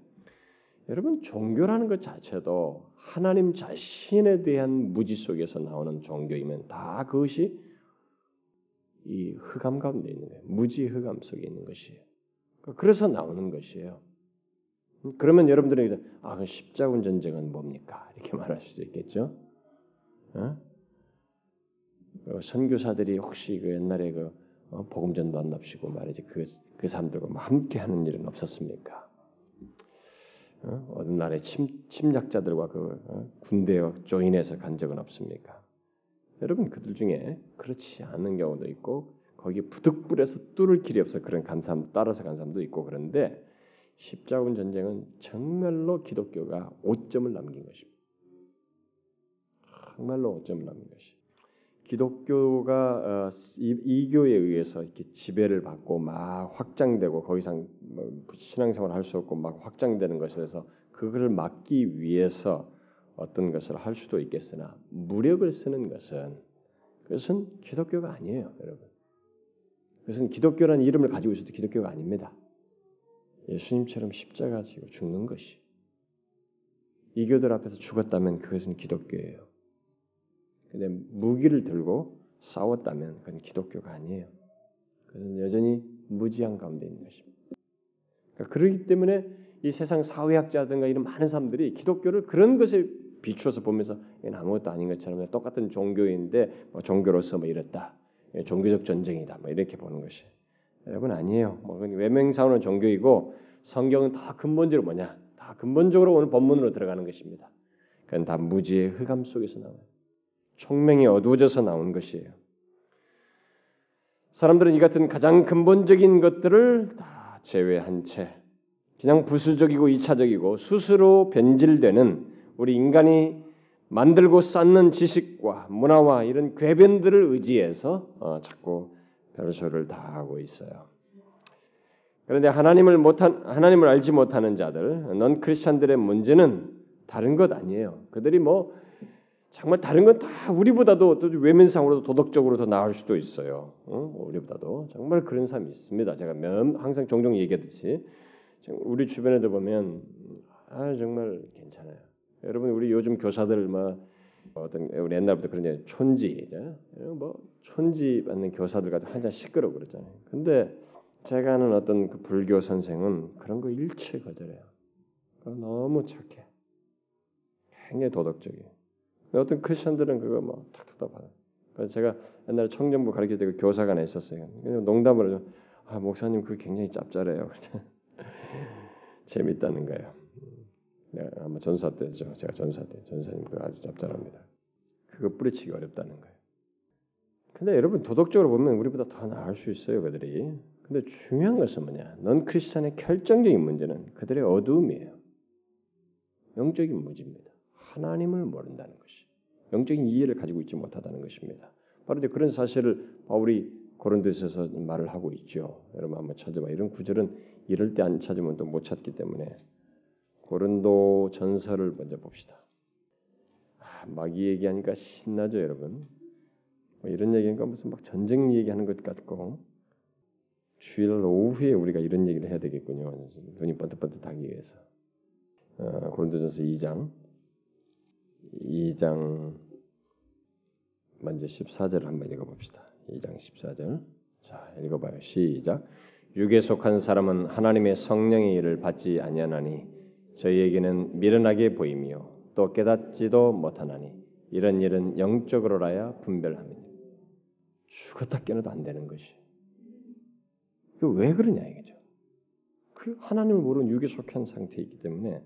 여러분 종교라는 것 자체도 하나님 자신에 대한 무지 속에서 나오는 종교이면 다 그것이 이 흑암 가운데 있는 거예요. 무지 흑암 속에 있는 것이에요. 그래서 나오는 것이에요. 그러면 여러분들이 아, 그 십자군 전쟁은 뭡니까? 이렇게 말할 수도 있겠죠. 어? 선교사들이 혹시 그 옛날에 그 어, 복음전도 안 납시고 말이지 그, 그 사람들과 뭐 함께 하는 일은 없었습니까? 어? 어느 날에 침, 침략자들과 그 어? 군대에 조인해서 간 적은 없습니까? 여러분 그들 중에 그렇지 않은 경우도 있고 거기 부득불에서 뚫을 길이 없어 그런 간 사람 따라서 간 사람도 있고 그런데 십자군 전쟁은 정말로 기독교가 오점을 남긴 것입니다. 정말로 오점을 남긴 것이. 기독교가 어, 이교에 의해서 이렇게 지배를 받고 막 확장되고 거 이상 뭐 신앙생활을 할수 없고 막 확장되는 것에 대해서 그것을 막기 위해서 어떤 것을 할 수도 있겠으나 무력을 쓰는 것은 그것은 기독교가 아니에요, 여러분. 그것은 기독교라는 이름을 가지고 있어도 기독교가 아닙니다. 예수님처럼 십자가 지고 죽는 것이 이교들 앞에서 죽었다면 그것은 기독교예요. 근데 무기를 들고 싸웠다면 그건 기독교가 아니에요. 그것은 여전히 무지한 가운데 있는 것입니다. 그러니까 그러기 때문에 이 세상 사회학자든가 이런 많은 사람들이 기독교를 그런 것에 비추어서 보면서 이건 아무것도 아닌 것처럼 똑같은 종교인데 뭐 종교로서 뭐 이랬다. 종교적 전쟁이다. 뭐 이렇게 보는 것이 여러분 아니에요. 뭐 외명사원은 종교이고 성경은 다 근본적으로 뭐냐? 다 근본적으로 오늘 본문으로 들어가는 것입니다. 그건 다 무지의 흑암 속에서 나와요. 총명이 어두워져서 나온 것이에요. 사람들은 이 같은 가장 근본적인 것들을 다 제외한 채 그냥 부수적이고 이차적이고 스스로 변질되는 우리 인간이 만들고 쌓는 지식과 문화와 이런 궤변들을 의지해서 어, 자꾸 별소를 다 하고 있어요. 그런데 하나님을 못한 하나님을 알지 못하는 자들, 넌 크리스천들의 문제는 다른 것 아니에요. 그들이 뭐 정말 다른 건 다 우리보다도 또 외면상으로도 도덕적으로 더 나을 수도 있어요. 어? 우리보다도 정말 그런 사람이 있습니다. 제가 면 항상 종종 얘기하듯이 우리 주변에도 보면 아 정말 괜찮아요. 여러분 우리 요즘 교사들 뭐 어떤 우리 옛날부터 그런 얘기 촌지 뭐 촌지 받는 교사들 같은 한잔 시끄러 그러잖아요. 근데 제가 아는 어떤 그 불교 선생은 그런 거 일체 거절해요. 너무 착해. 굉장히 도덕적이에요. 어떤 크리스천들은 그거 뭐 탁탁 받아. 그래서 제가 옛날에 청년부 가르칠 때그 교사관에 있었어요. 농담으로 아 목사님 그 굉장히 짭짤해요. [laughs] 재밌다는 거예요. 내가 아마 전사 때죠. 제가 전사 때 전사님 그 아주 짭짤합니다. 그거 뿌리치기 어렵다는 거예요. 근데 여러분 도덕적으로 보면 우리보다 더 나을 수 있어요, 그들이. 근데 중요한 것은 뭐냐? 넌 크리스천의 결정적인 문제는 그들의 어두움이에요. 영적인 무지입니다. 하나님을 모른다는 것이. 영적인 이해를 가지고 있지 못하다는 것입니다. 바로 이제 그런 사실을 바울이 고린도에서 말을 하고 있죠. 여러분 한번 찾아봐. 이런 구절은 이럴 때 안 찾으면 또 못 찾기 때문에 고린도 전설을 먼저 봅시다. 아, 마귀 얘기하니까 신나죠, 여러분. 뭐 이런 얘기니까 무슨 막 전쟁 얘기하는 것 같고 주일 오후에 우리가 이런 얘기를 해야 되겠군요. 눈이 번뜩번뜩하기 위해서. 어, 고린도전서 2장 2장 먼저 14절 한번 읽어봅시다. 2장 14절. 자, 읽어봐요. 시작. 육에 속한 사람은 하나님의 성령의 일을 받지 아니하나니 저희에게는 미련하게 보이며 또 깨닫지도 못하나니 이런 일은 영적으로라야 분별합니다. 죽었다 깨어도 안 되는 것이. 그왜 그러냐 이거죠. 그 하나님을 모르는 육에 속한 상태이기 때문에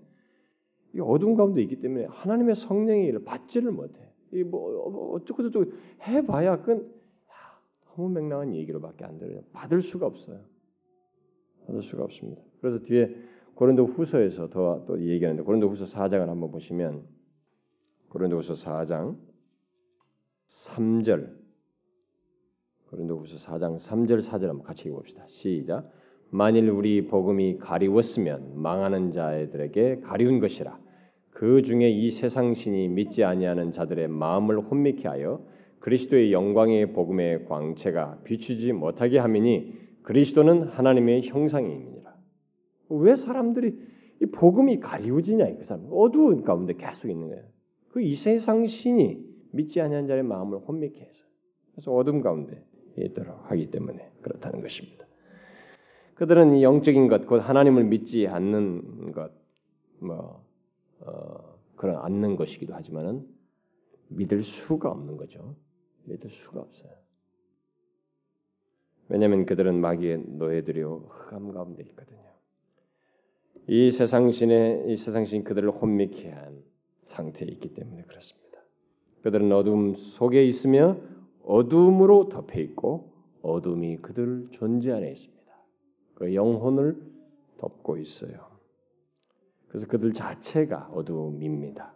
이 어둠 가운데 있기 때문에 하나님의 성령의 일을 받지를 못해. 이 뭐 어쩌고 저쩌고 해봐야 그건 너무 맹랑한 얘기로밖에 안 들어요. 받을 수가 없어요. 받을 수가 없습니다. 그래서 뒤에 고린도 후서에서 더 또 얘기하는데 고린도 후서 4장을 한번 보시면 고린도 후서 4장 3절 고린도 후서 4장 3절 4절 한번 같이 읽어봅시다. 시작. 만일 우리 복음이 가리웠으면 망하는 자들에게 가리운 것이라. 그 중에 이 세상 신이 믿지 아니하는 자들의 마음을 혼미케 하여 그리스도의 영광의 복음의 광채가 비추지 못하게 함이니 그리스도는 하나님의 형상이니라. 왜 사람들이 이 복음이 가리워지냐 그 사람 어두운 가운데 계속 있는 거예요. 그이 세상 신이 믿지 아니하는 자의 마음을 혼미케 해서 그래서 어둠 가운데 있도록 하기 때문에 그렇다는 것입니다. 그들은 영적인 것, 곧 하나님을 믿지 않는 것, 뭐 어, 그런 않는 것이기도 하지만은 믿을 수가 없는 거죠. 믿을 수가 없어요. 왜냐하면 그들은 마귀의 노예들이요 흑암 가운데 있거든요. 이 세상 신의 이 세상 신 그들을 혼미케 한 상태에 있기 때문에 그렇습니다. 그들은 어둠 속에 있으며 어둠으로 덮여 있고 어둠이 그들 존재 안에 있습니다. 그 영혼을 덮고 있어요. 그래서 그들 자체가 어둠입니다.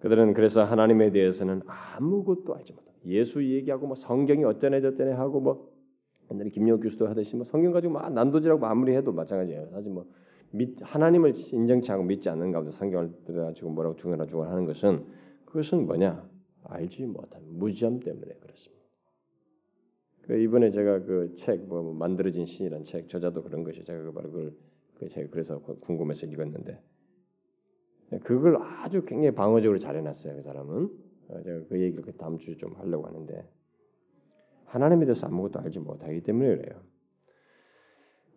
그들은 그래서 하나님에 대해서는 아무것도 알지 못합니다. 예수 얘기하고 뭐 성경이 어쩌네 저쩌네 하고 뭐 옛날에 김용 교수도 하듯이 뭐 성경 가지고 막 난도질하고 아무리 해도 마찬가지예요. 사실 뭐 믿, 하나님을 인정치 않고 믿지 않는 가운데 성경을 들어가지고 뭐라고 중요하나 중요하 하는 것은 그것은 뭐냐 알지 못한 무지함 때문에 그렇습니다. 그 이번에 제가 그 책 뭐 만들어진 신이란 책 저자도 그런 것이 제가 그 그걸 그 제가 그래서 궁금해서 읽었는데 그걸 아주 굉장히 방어적으로 잘 해놨어요 그 사람은 어, 제가 그 얘기를 그 다음 주에 좀 하려고 하는데 하나님에 대해서 아무것도 알지 못하기 때문에 그래요.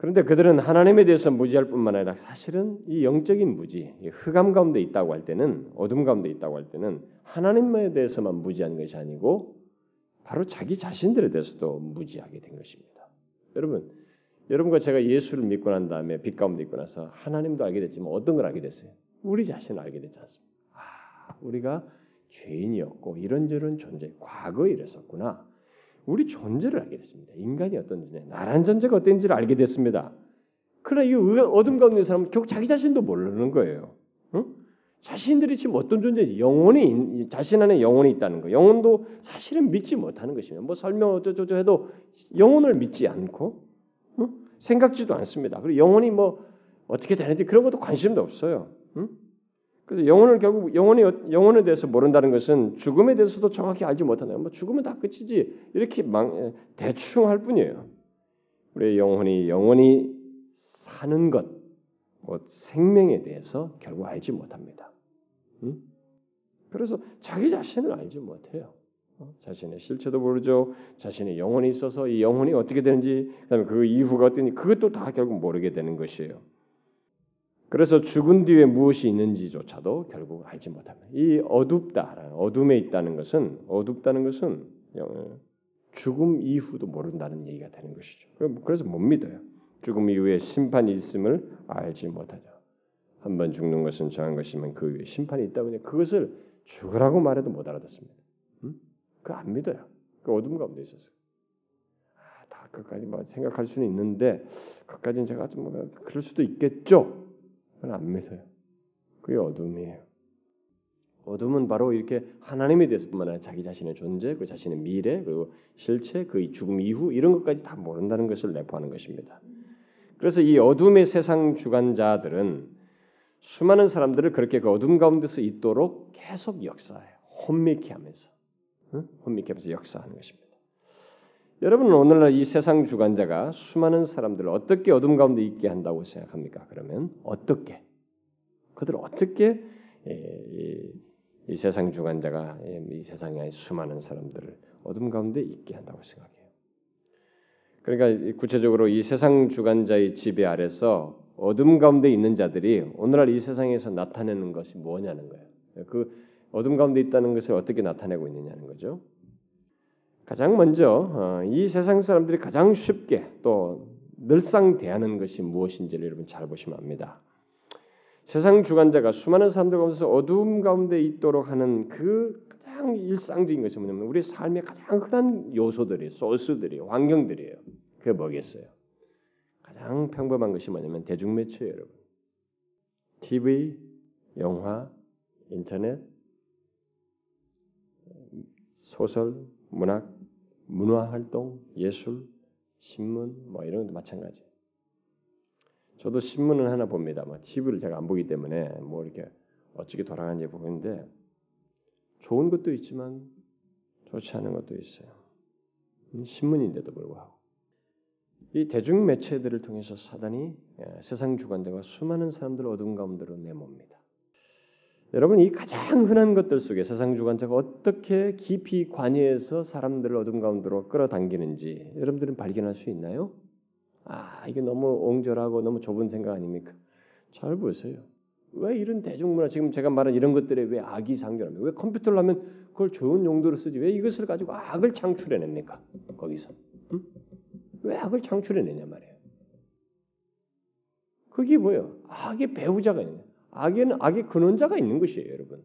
그런데 그들은 하나님에 대해서 무지할 뿐만 아니라 사실은 이 영적인 무지, 흑암 가운데 있다고 할 때는 어둠 가운데 있다고 할 때는 하나님에 대해서만 무지한 것이 아니고 바로 자기 자신들에 대해서도 무지하게 된 것입니다. 여러분, 여러분과 제가 예수를 믿고 난 다음에 빛 가운데 있고 나서 하나님도 알게 됐지만 어떤 걸 알게 됐어요? 우리 자신을 알게 됐지 않습니까? 아, 우리가 죄인이었고 이런저런 존재, 과거에 이랬었구나. 우리 존재를 알게 됐습니다. 인간이 어떤 존재, 나란 존재가 어떤지를 알게 됐습니다. 그러나 이 어둠 가운데 사람은 결국 자기 자신도 모르는 거예요. 응? 자신들이 지금 어떤 존재인지 영혼이 자신 안에 영혼이 있다는 거. 영혼도 사실은 믿지 못하는 것이며 뭐 설명 어쩌저쩌 해도 영혼을 믿지 않고 응? 생각지도 않습니다. 그리고 영혼이 뭐 어떻게 되는지 그런 것도 관심도 없어요. 응? 그래서 영혼을 결국 영혼이 영혼에 대해서 모른다는 것은 죽음에 대해서도 정확히 알지 못한다. 뭐 죽으면 다 끝이지 이렇게 망, 대충 할 뿐이에요. 우리 영혼이 영혼이 사는 것, 곧 생명에 대해서 결국 알지 못합니다. 응? 그래서 자기 자신을 알지 못해요. 어? 자신의 실체도 모르죠. 자신의 영혼이 있어서 이 영혼이 어떻게 되는지, 그다음에 그 이후가 어떤지 그것도 다 결국 모르게 되는 것이에요. 그래서 죽은 뒤에 무엇이 있는지조차도 결국 알지 못합니다. 이 어둡다, 어둠에 있다는 것은 어둡다는 것은 죽음 이후도 모른다는 얘기가 되는 것이죠. 그래서 못 믿어요. 죽음 이후에 심판이 있음을 알지 못하죠. 한 번 죽는 것은 정한 것이면 그 위에 심판이 있다 보니 그것을 죽으라고 말해도 못 알아듣습니다. 음? 그안 믿어요. 그 어둠 가운데 있어서. 아, 다 끝까지 뭐 생각할 수는 있는데 그까지는 제가 좀뭐 그럴 수도 있겠죠. 그건 안 믿어요. 그게 어둠이에요. 어둠은 바로 이렇게 하나님에 대해서뿐만 아니라 자기 자신의 존재, 그 자신의 미래, 그리고 실체, 그 죽음 이후 이런 것까지 다 모른다는 것을 내포하는 것입니다. 그래서 이 어둠의 세상 주관자들은 수많은 사람들을 그렇게 그 어둠 가운데서 있도록 계속 역사해요. 혼미케 하면서, 응? 혼미케 하면서 역사하는 것입니다. 여러분은 오늘날 이 세상 주관자가 수많은 사람들을 어떻게 어둠 가운데 있게 한다고 생각합니까? 그러면 어떻게 그들을 어떻게 이, 이 세상 주관자가 이 세상의 수많은 사람들을 어둠 가운데 있게 한다고 생각해요. 그러니까 구체적으로 이 세상 주관자의 지배 아래서 어둠 가운데 있는 자들이 오늘날 이 세상에서 나타내는 것이 뭐냐는 거예요. 그 어둠 가운데 있다는 것을 어떻게 나타내고 있느냐는 거죠. 가장 먼저 어, 이 세상 사람들이 가장 쉽게 또 늘상 대하는 것이 무엇인지를 여러분 잘 보시면 압니다. 세상 주관자가 수많은 사람들 가운데서 어두움 가운데 있도록 하는 그 가장 일상적인 것이 뭐냐면 우리 삶의 가장 흔한 요소들이 소스들이 환경들이에요. 그게 뭐겠어요? 가장 평범한 것이 뭐냐면 대중매체예요, 여러분. TV, 영화, 인터넷, 소설, 문학, 문화 활동, 예술, 신문 뭐 이런 것도 마찬가지. 저도 신문을 하나 봅니다. 뭐 TV를 제가 안 보기 때문에 뭐 이렇게 어떻게 돌아가는지 보는데 좋은 것도 있지만 좋지 않은 것도 있어요. 음, 신문인데도 불구하고 이 대중 매체들을 통해서 사단이 예, 세상 주관자가 수많은 사람들을 어둠 가운데로 내멉니다. 여러분 이 가장 흔한 것들 속에 세상 주관자가 어떻게 깊이 관여해서 사람들을 어둠 가운데로 끌어당기는지 여러분들은 발견할 수 있나요? 아 이게 너무 옹졸하고 너무 좁은 생각 아닙니까? 잘 보세요. 왜 이런 대중문화 지금 제가 말한 이런 것들에 왜 악이 상존합니까? 왜 컴퓨터를 하면 그걸 좋은 용도로 쓰지? 왜 이것을 가지고 악을 창출해냅니까? 거기서 응? 왜 악을 창출해내냐 말이에요. 그게 뭐예요? 악의 배후자가 있는 악에는 악의 근원자가 있는 것이에요, 여러분.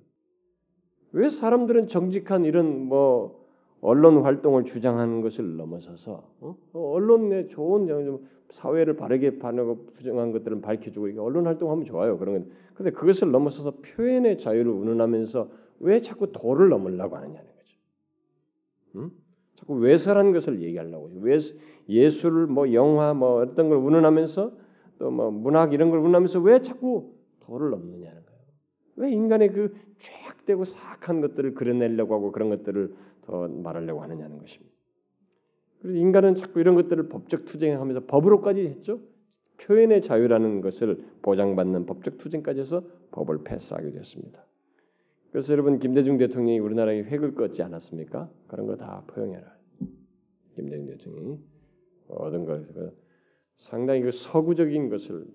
왜 사람들은 정직한 이런 뭐 언론 활동을 주장하는 것을 넘어서서 어? 언론에 좋은 사회를 바르게 반하고 부정한 것들을 밝혀주고 이게 언론 활동하면 좋아요. 그런 건. 근데 그것을 넘어서서 표현의 자유를 운운하면서 왜 자꾸 도를 넘으려고 하느냐는 거죠. 응? 자꾸 외설한 것을 얘기하려고 왜 예술을 뭐 영화 뭐 어떤 걸 운운하면서 또 뭐 문학 이런 걸 운운하면서 왜 자꾸 도를 넘느냐는 거예요. 왜 인간의 그 죄악되고 사악한 것들을 그려내려고 하고 그런 것들을 더 말하려고 하느냐는 것입니다. 그래서 인간은 자꾸 이런 것들을 법적 투쟁하면서 법으로까지 했죠. 표현의 자유라는 것을 보장받는 법적 투쟁까지 해서 법을 패스하게 됐습니다. 그래서 여러분 김대중 대통령이 우리나라에 획을 껐지 않았습니까? 그런 거 다 포용해라. 김대중 대통령이 모든 것에서 상당히 그 서구적인 것을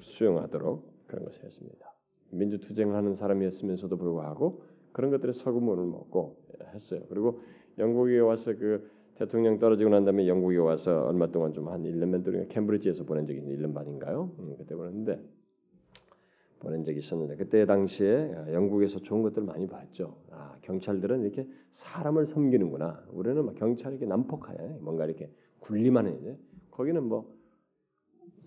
수용하도록 그런 것을 했습니다. 민주투쟁을 하는 사람이었으면서도 불구하고 그런 것들의 서구문을 먹고 했어요. 그리고 영국에 와서 그 대통령 떨어지고 난 다음에 영국에 와서 얼마 동안 좀 한 1년만 동안 캠브리지에서 보낸 적이 있는 1년 반인가요? 음, 그때 보냈는데 보낸 적이 있었는데 그때 당시에 영국에서 좋은 것들 많이 봤죠. 아, 경찰들은 이렇게 사람을 섬기는구나. 우리는 막 경찰이 렇게 난폭하게 뭔가 이렇게 군림하는 거기는 뭐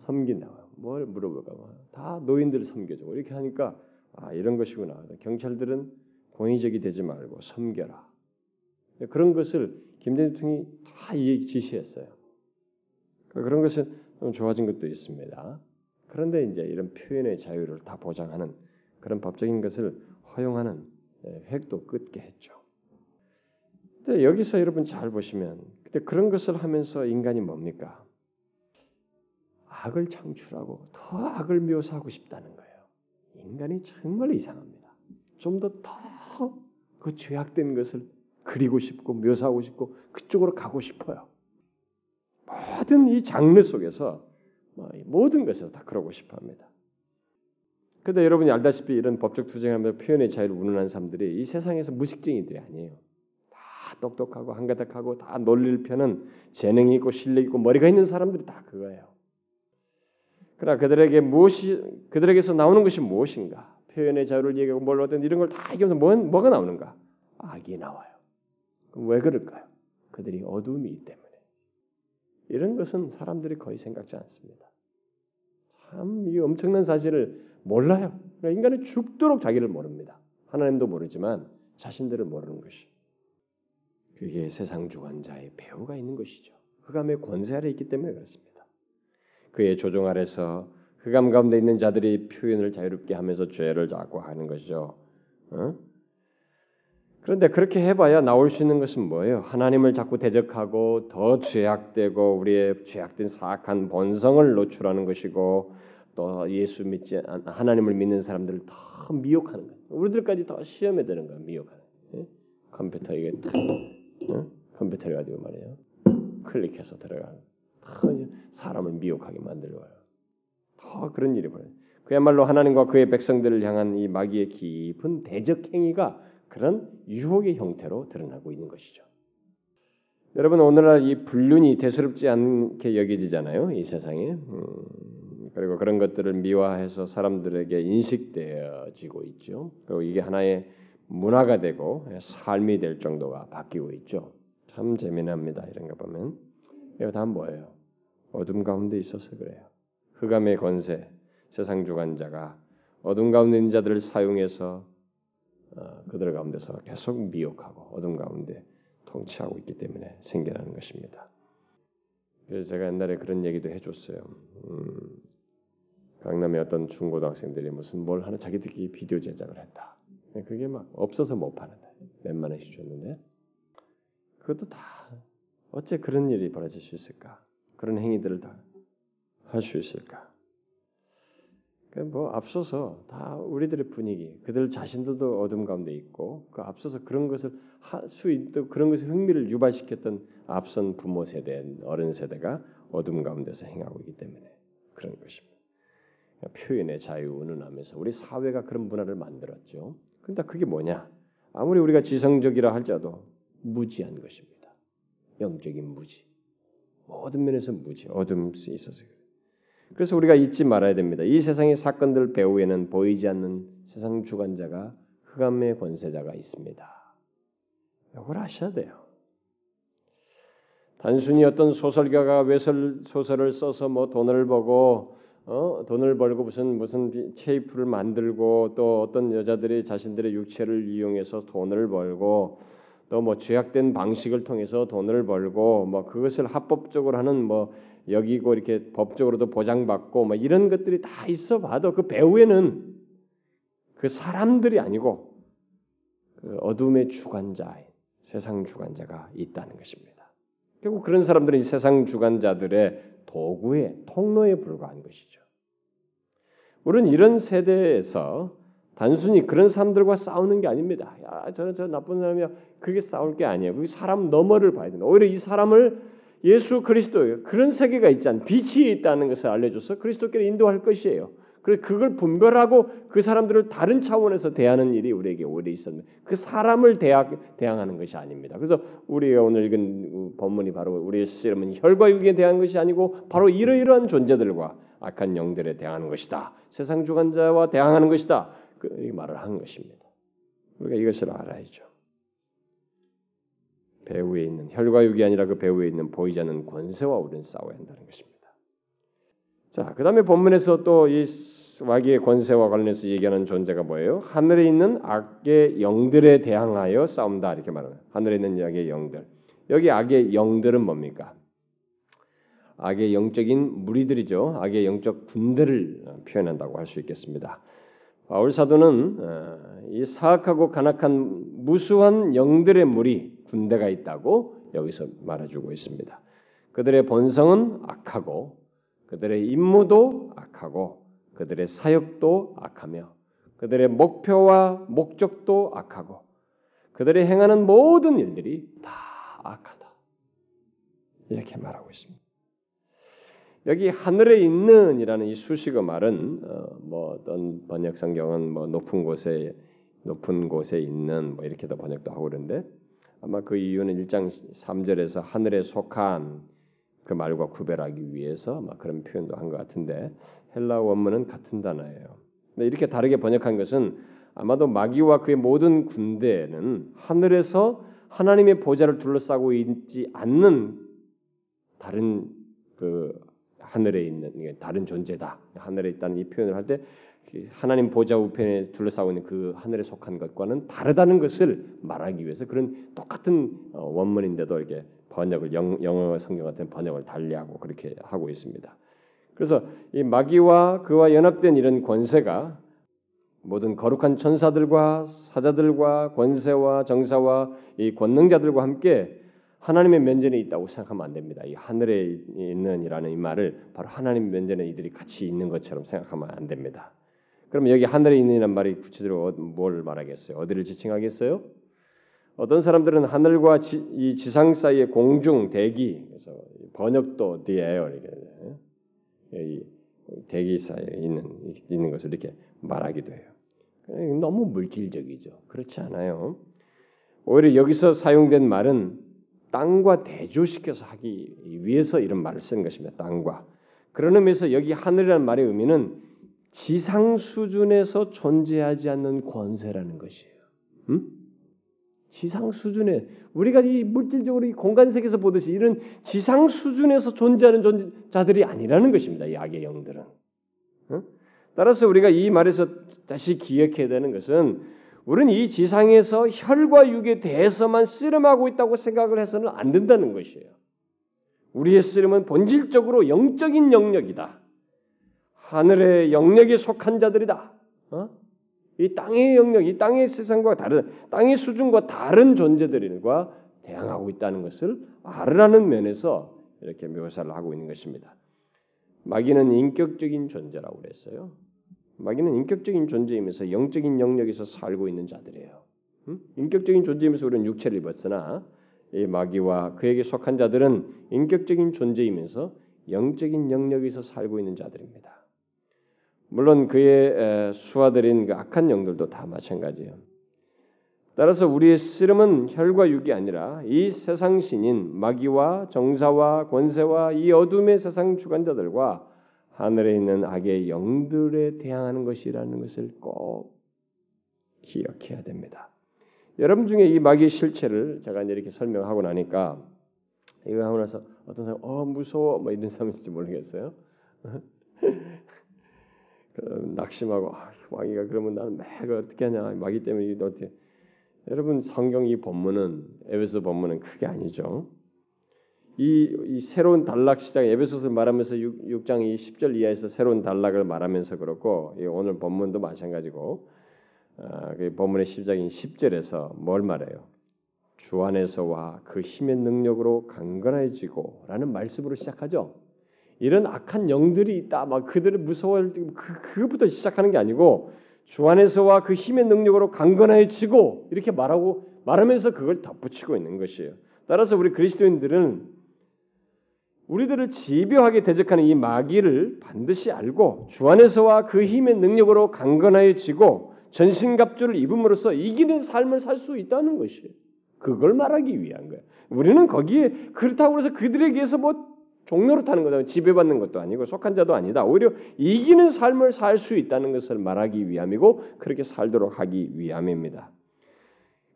섬긴다. 뭘 물어볼까? 다 노인들을 섬겨주고 이렇게 하니까 아 이런 것이구나. 경찰들은 권위적이 되지 말고 섬겨라. 그런 것을 김대중이 다 지시했어요. 그러니까 그런 것은 좀 좋아진 것도 있습니다. 그런데 이제 이런 표현의 자유를 다 보장하는 그런 법적인 것을 허용하는 예, 획도 끝게 했죠. 근데 여기서 여러분 잘 보시면 근데 그런 것을 하면서 인간이 뭡니까? 악을 창출하고 더 악을 묘사하고 싶다는 거예요. 인간이 정말 이상합니다. 좀 더 더 그 죄악된 것을 그리고 싶고 묘사하고 싶고 그쪽으로 가고 싶어요. 모든 이 장르 속에서 뭐 모든 것에서 다 그러고 싶어합니다. 근데 여러분이 알다시피 이런 법적 투쟁하며 표현의 자유를 운운하는 사람들이 이 세상에서 무식쟁이들이 아니에요. 다 똑똑하고 한가닥하고 다 논리를 펴는 재능이 있고 실력 있고 머리가 있는 사람들이 다 그거예요. 그러나 그들에게 무엇이 그들에게서 나오는 것이 무엇인가? 표현의 자유를 얘기하고 뭘 어떤 이런 걸 다 얘기하면서 뭐, 뭐가 나오는가? 악이 나와요. 왜 그럴까요? 그들이 어둠이기 때문에. 이런 것은 사람들이 거의 생각지 않습니다. 참 이 엄청난 사실을 몰라요. 그러니까 인간은 죽도록 자기를 모릅니다. 하나님도 모르지만 자신들을 모르는 것이. 그게 세상 주관자의 배후가 있는 것이죠. 흑암의 권세 아래 있기 때문에 그렇습니다. 그의 조종 아래서 흑암 가운데 있는 자들이 표현을 자유롭게 하면서 죄를 자꾸 하는 것이죠. 어? 그런데 그렇게 해봐야 나올 수 있는 것은 뭐예요? 하나님을 자꾸 대적하고 더 죄악되고 우리의 죄악된 사악한 본성을 노출하는 것이고 또 예수 믿지 하나님을 믿는 사람들을 더 미혹하는 거예요. 우리들까지 더 시험에 드는 거예요. 미혹하는. 예? 컴퓨터 이게 탁, 어? 컴퓨터를 가지고 말이에요. 클릭해서 들어가는. 더 사람을 미혹하게 만들어요. 더 그런 일이 벌어요. 그야말로 하나님과 그의 백성들을 향한 이 마귀의 깊은 대적 행위가 그런 유혹의 형태로 드러나고 있는 것이죠. 여러분 오늘날 이 불륜이 대수롭지 않게 여겨지잖아요. 이 세상에. 음, 그리고 그런 것들을 미화해서 사람들에게 인식되어지고 있죠. 그리고 이게 하나의 문화가 되고 삶이 될 정도가 바뀌고 있죠. 참 재미납니다. 이런 거 보면 이거 다 뭐예요? 어둠 가운데 있어서 그래요. 흑암의 권세, 세상 주관자가 어둠 가운데 있는 자들을 사용해서 어, 그들 가운데서 계속 미혹하고 어둠 가운데 통치하고 있기 때문에 생겨나는 것입니다. 그래서 제가 옛날에 그런 얘기도 해줬어요. 음, 강남의 어떤 중고등학생들이 무슨 뭘 하나 자기들끼리 비디오 제작을 했다. 그게 막 없어서 못 파는데 원씩 줬는데 그것도 다 어째 그런 일이 벌어질 수 있을까? 그런 행위들을 다 할 수 있을까? 뭐 앞서서 다 우리들의 분위기, 그들 자신들도 어둠 가운데 있고 그 앞서서 그런 것을 할 수 있던 그런 것에 흥미를 유발시켰던 앞선 부모 세대, 어른 세대가 어둠 가운데서 행하고 있기 때문에 그런 것입니다. 표현의 자유 운운하면서 우리 사회가 그런 문화를 만들었죠. 근데 그게 뭐냐? 아무리 우리가 지성적이라 할지라도 무지한 것입니다. 영적인 무지. 모든 면에서 무지, 어둠이 있어서 그래서 우리가 잊지 말아야 됩니다. 이 세상의 사건들 배후에는 보이지 않는 세상 주관자가 흑암의 권세자가 있습니다. 이걸 아셔야 돼요. 단순히 어떤 소설가가 외설 소설을 써서 뭐 돈을 버고 어? 돈을 벌고 무슨 무슨 체이프를 만들고 또 어떤 여자들이 자신들의 육체를 이용해서 돈을 벌고 또 뭐 죄악된 방식을 통해서 돈을 벌고 뭐 그것을 합법적으로 하는 뭐 여기고 이렇게 법적으로도 보장받고 뭐 이런 것들이 다 있어 봐도 그 배후에는 그 사람들이 아니고 그 어둠의 주관자, 세상 주관자가 있다는 것입니다. 결국 그런 사람들은 이 세상 주관자들의 도구의 통로에 불과한 것이죠. 우리는 이런 세대에서 단순히 그런 사람들과 싸우는 게 아닙니다. 야, 저는 저 나쁜 사람이야. 그렇게 싸울 게 아니에요. 그 사람 너머를 봐야 된다. 오히려 이 사람을 예수 그리스도 그런 세계가 있지 않 빛이 있다는 것을 알려줘서 그리스도께로 인도할 것이에요. 그래서 그걸 분별하고 그 사람들을 다른 차원에서 대하는 일이 우리에게 오래 있었는데 그 사람을 대하, 대항하는 것이 아닙니다. 그래서 우리가 오늘 읽은 본문이 바로 우리의 씨름은 혈과 육에 대한 것이 아니고 바로 이러이러한 존재들과 악한 영들에 대항하는 것이다. 세상 주관자와 대항하는 것이다. 그 말을 한 것입니다. 우리가 이것을 알아야죠. 배후에 있는 혈과 육이 아니라 그 배후에 있는 보이지 않는 권세와 우리는 싸워야 한다는 것입니다. 자, 그다음에 본문에서 또 이 마귀의 권세와 관련해서 얘기하는 존재가 뭐예요? 하늘에 있는 악의 영들에 대항하여 싸움다 이렇게 말하는 하늘에 있는 악의 영들. 여기 악의 영들은 뭡니까? 악의 영적인 무리들이죠. 악의 영적 군대를 표현한다고 할 수 있겠습니다. 바울 사도는 어, 이 사악하고 간악한 무수한 영들의 무리 군대가 있다고 여기서 말해주고 있습니다. 그들의 본성은 악하고 그들의 임무도 악하고 그들의 사역도 악하며 그들의 목표와 목적도 악하고 그들이 행하는 모든 일들이 다 악하다. 이렇게 말하고 있습니다. 여기 하늘에 있는이라는 이 수식어 말은 어, 뭐 어떤 번역 성경은 뭐 높은 곳에 높은 곳에 있는 뭐 이렇게도 번역도 하고 그러는데 아마 그 이유는 1장 3절에서 하늘에 속한 그 말과 구별하기 위해서 막 그런 표현도 한 것 같은데 헬라 원문은 같은 단어예요. 근데 이렇게 다르게 번역한 것은 아마도 마귀와 그의 모든 군대는 하늘에서 하나님의 보좌를 둘러싸고 있지 않는 다른 그 하늘에 있는 다른 존재다. 하늘에 있다는 이 표현을 할 때 하나님 보좌 우편에 둘러싸고 있는 그 하늘에 속한 것과는 다르다는 것을 말하기 위해서 그런 똑같은 어, 원문인데도 이렇게 번역을 영, 영어 성경 같은 번역을 달리하고 그렇게 하고 있습니다. 그래서 이 마귀와 그와 연합된 이런 권세가 모든 거룩한 천사들과 사자들과 권세와 정사와 이 권능자들과 함께 하나님의 면전에 있다고 생각하면 안 됩니다. 이 하늘에 있는이라는 이 말을 바로 하나님 면전에 이들이 같이 있는 것처럼 생각하면 안 됩니다. 그러면 여기 하늘에 있는이란 말이 구체적으로 뭘 말하겠어요? 어디를 지칭하겠어요? 어떤 사람들은 하늘과 지, 이 지상 사이의 공중 대기 그래서 번역도 the air 이렇게 이 대기 사이에 있는 있는 것을 이렇게 말하기도 해요. 너무 물질적이죠. 그렇지 않아요. 오히려 여기서 사용된 말은 땅과 대조시켜서 하기 위해서 이런 말을 쓴 것입니다. 땅과 그런 의미에서 여기 하늘이라는 말의 의미는 지상 수준에서 존재하지 않는 권세라는 것이에요. 음? 지상 수준에 우리가 이 물질적으로 이 공간 세계에서 보듯이 이런 지상 수준에서 존재하는 존재자들이 아니라는 것입니다. 이 악의 영들은. 따라서 우리가 이 말에서 다시 기억해야 되는 것은 우리는 이 지상에서 혈과 육에 대해서만 씨름하고 있다고 생각을 해서는 안 된다는 것이에요. 우리의 씨름은 본질적으로 영적인 영역이다. 하늘의 영역에 속한 자들이다. 어? 이 땅의 영역, 이 땅의 세상과 다른 땅의 수준과 다른 존재들과 대항하고 있다는 것을 알으라는 면에서 이렇게 묘사를 하고 있는 것입니다. 마귀는 인격적인 존재라고 그랬어요. 마귀는 인격적인 존재이면서 영적인 영역에서 살고 있는 자들이에요. 음? 인격적인 존재이면서 우리는 육체를 입었으나 이 마귀와 그에게 속한 자들은 인격적인 존재이면서 영적인 영역에서 살고 있는 자들입니다. 물론 그의 수하들인 그 악한 영들도 다 마찬가지예요. 따라서 우리의 씨름은 혈과 육이 아니라 이 세상 신인 마귀와 정사와 권세와 이 어둠의 세상 주관자들과 하늘에 있는 악의 영들에 대항하는 것이라는 것을 꼭 기억해야 됩니다. 여러분 중에 이 마귀의 실체를 제가 이렇게 설명하고 나니까 이거 하고 나서 어떤 사람 어 무서워 뭐 이런 사람인지 모르겠어요. [laughs] 낙심하고 아, 마귀가 그러면 나는 매 어떻게 하냐 마귀 때문에 어떻게 여러분 성경 이 본문은 에베소 본문은 크게 아니죠. 이, 이 새로운 단락 시작 에베소서 말하면서 6, 장 10절 이하에서 새로운 단락을 말하면서 그렇고 오늘 본문도 마찬가지고 아, 그 본문의 시작인 10절에서 뭘 말해요? 주 안에서와 그 힘의 능력으로 강건해지고라는 말씀으로 시작하죠. 이런 악한 영들이 있다. 막 그들을 무서워할 때 그, 그부터 시작하는 게 아니고 주 안에서와 그 힘의 능력으로 강건해지고 이렇게 말하고 말하면서 그걸 덧붙이고 있는 것이에요. 따라서 우리 그리스도인들은 우리들을 집요하게 대적하는 이 마귀를 반드시 알고 주 안에서와 그 힘의 능력으로 강건해지고 전신갑주를 입음으로써 이기는 삶을 살 수 있다는 것이에요. 그걸 말하기 위한 거예요. 우리는 거기에 그렇다고 해서 그들에게서 뭐 종로로 타는 거다. 지배받는 것도 아니고 속한 자도 아니다. 오히려 이기는 삶을 살 수 있다는 것을 말하기 위함이고 그렇게 살도록 하기 위함입니다.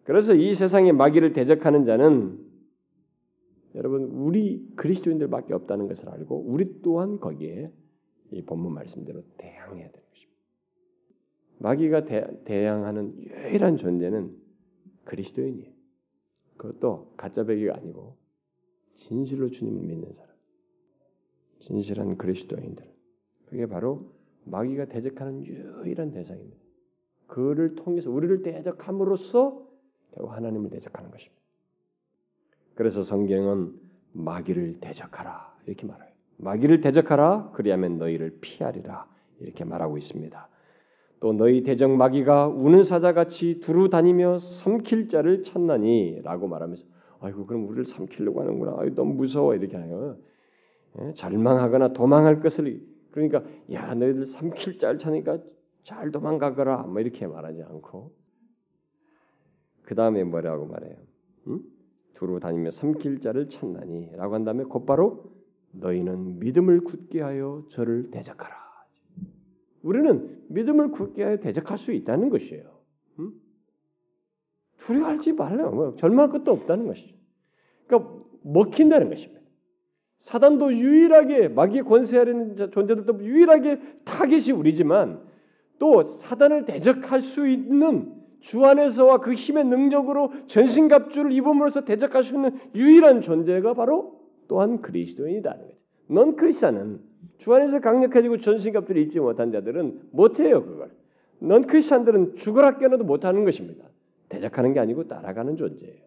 그래서 이 세상의 마귀를 대적하는 자는 여러분 우리 그리스도인들밖에 없다는 것을 알고 우리 또한 거기에 이 본문 말씀대로 대항해야 되는 것입니다. 마귀가 대, 대항하는 유일한 존재는 그리스도인이에요. 그것도 가짜 배기가 아니고 진실로 주님을 믿는 사람. 진실한 그리스도인들. 그게 바로 마귀가 대적하는 유일한 대상입니다. 그를 통해서 우리를 대적함으로써 결국 하나님을 대적하는 것입니다. 그래서 성경은 마귀를 대적하라 이렇게 말해요. 마귀를 대적하라 그리하면 너희를 피하리라 이렇게 말하고 있습니다. 또 너희 대적 마귀가 우는 사자같이 두루 다니며 삼킬 자를 찾나니라고 말하면서 아이고 그럼 우리를 삼키려고 하는구나. 아이 너무 무서워 이렇게 하요. 예? 절망하거나 도망할 것을 그러니까 야 너희들 삼킬 짤 차니까 잘 도망가거라 뭐 이렇게 말하지 않고 그 다음에 뭐라고 말해요? 응? 두루 다니며 삼킬 자를 찾나니라고 한 다음에 곧바로 너희는 믿음을 굳게 하여 저를 대적하라. 우리는 믿음을 굳게 하여 대적할 수 있다는 것이에요. 응? 두려워하지 말라. 뭐 절망할 것도 없다는 것이죠. 그러니까 먹힌다는 것입니다. 사단도 유일하게 마귀 권세하는 존재들도 유일하게 타겟이 우리지만 또 사단을 대적할 수 있는 주 안에서와 그 힘의 능력으로 전신갑주를 입음으로써 대적할 수 있는 유일한 존재가 바로 또한 그리스도인이다는 거죠. 넌 크리스천은 주 안에서 강력해지고 전신갑주를 입지 못한 자들은 못해요 그걸. 넌 크리스천들은 죽으라 깨어도 못하는 것입니다. 대적하는 게 아니고 따라가는 존재예요.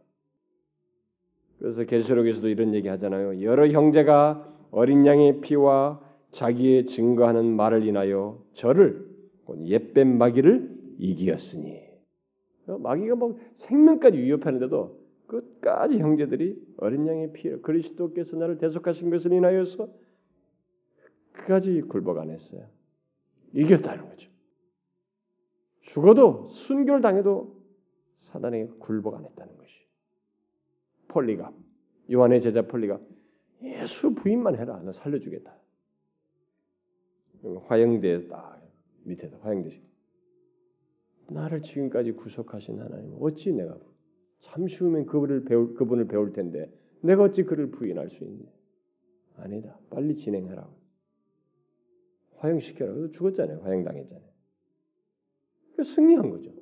그래서 계시록에서도 이런 얘기 하잖아요. 여러 형제가 어린 양의 피와 자기의 증거하는 말을 인하여 저를 옛뱀 마귀를 이기었으니 마귀가 뭐 생명까지 위협하는데도 끝까지 형제들이 어린 양의 피 그리스도께서 나를 대속하신 것을 인하여서 끝까지 굴복 안 했어요. 이겼다는 거죠. 죽어도 순교를 당해도 사단에게 굴복 안 했다는 것이. 폴리가 요한의 제자 폴리가 예수 부인만 해라. 나 살려주겠다. 화영대 딱 밑에서 화영대 나를 지금까지 구속하신 하나님 어찌 내가 잠시 후면 그분을 배울 그분을 배울 텐데 내가 어찌 그를 부인할 수 있냐? 아니다. 빨리 진행하라. 화형시켜라. 그래서 죽었잖아요. 화형당했잖아요. 그 승리한 거죠.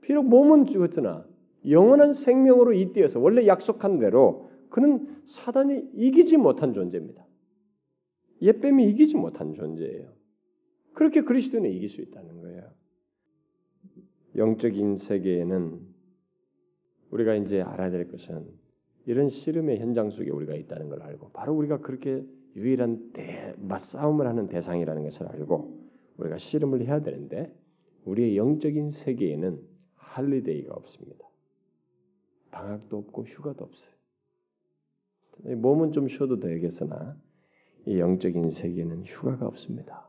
비록 몸은 죽었으나 영원한 생명으로 잇대어서 원래 약속한 대로 그는 사단이 이기지 못한 존재입니다. 옛뱀이 이기지 못한 존재예요. 그렇게 그리스도는 이길 수 있다는 거예요. 영적인 세계에는 우리가 이제 알아야 될 것은 이런 씨름의 현장 속에 우리가 있다는 걸 알고 바로 우리가 그렇게 유일한 대, 맞싸움을 하는 대상이라는 것을 알고 우리가 씨름을 해야 되는데 우리의 영적인 세계에는 할리데이가 없습니다. 방학도 없고 휴가도 없어요. 몸은 좀 쉬어도 되겠으나 이 영적인 세계는 휴가가 없습니다.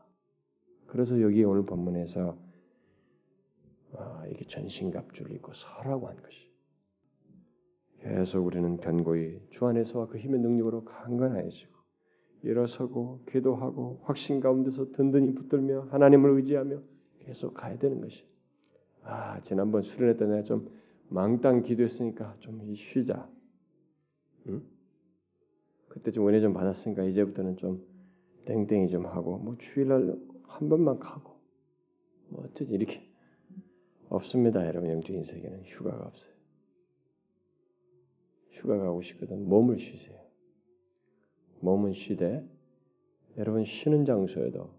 그래서 여기 오늘 본문에서 아, 이게 전신갑주를 입고 서라고 한 것이. 계속 우리는 견고히 주 안에서와 그 힘의 능력으로 강건해지고 일어서고 기도하고 확신 가운데서 든든히 붙들며 하나님을 의지하며 계속 가야 되는 것이. 아 지난번 수련회 때 내가 좀 망땅 기도했으니까 좀 쉬자. 응? 그때 좀 은혜 좀 받았으니까 이제부터는 좀 땡땡이 좀 하고 뭐 주일날 한 번만 가고 뭐 어쩌지 이렇게 없습니다 여러분. 영적인 세계는 휴가가 없어요. 휴가 가고 싶거든 몸을 쉬세요. 몸은 쉬되 여러분 쉬는 장소에도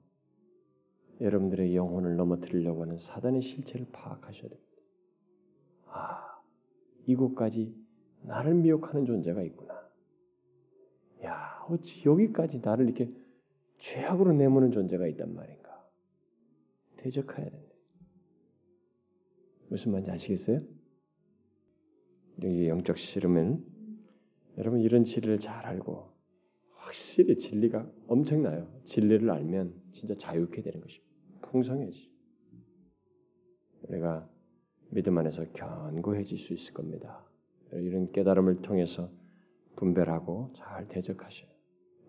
여러분들의 영혼을 넘어뜨리려고 하는 사단의 실체를 파악하셔야 됩니다. 아 이곳까지 나를 미혹하는 존재가 있구나. 야 어찌 여기까지 나를 이렇게 죄악으로 내모는 존재가 있단 말인가? 대적해야 된다. 무슨 말인지 아시겠어요? 여기 영적 씨름은 여러분 이런 진리를 잘 알고 확실히 진리가 엄청나요. 진리를 알면 진짜 자유케 되는 것입니다. 풍성해지. 우리가 믿음 안에서 견고해질 수 있을 겁니다. 이런 깨달음을 통해서 분별하고 잘 대적하셔.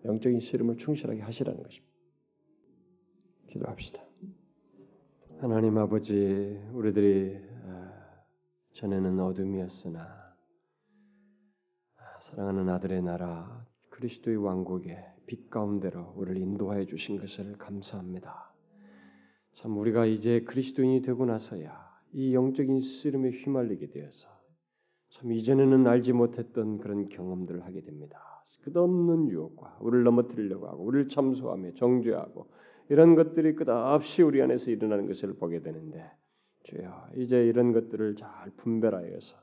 영적인 씨름을 충실하게 하시라는 것입니다. 기도합시다. 하나님 아버지, 우리들이 아, 전에는 어둠이었으나 아, 사랑하는 아들의 나라 그리스도의 왕국의 빛 가운데로 우리를 인도하여 주신 것을 감사합니다. 참 우리가 이제 그리스도인이 되고 나서야 이 영적인 씨름에 휘말리게 되어서 참 이전에는 알지 못했던 그런 경험들을 하게 됩니다. 끝없는 유혹과 우리를 넘어뜨리려고 하고 우리를 참소하며 정죄하고 이런 것들이 끝없이 우리 안에서 일어나는 것을 보게 되는데 주여 이제 이런 것들을 잘 분별하여서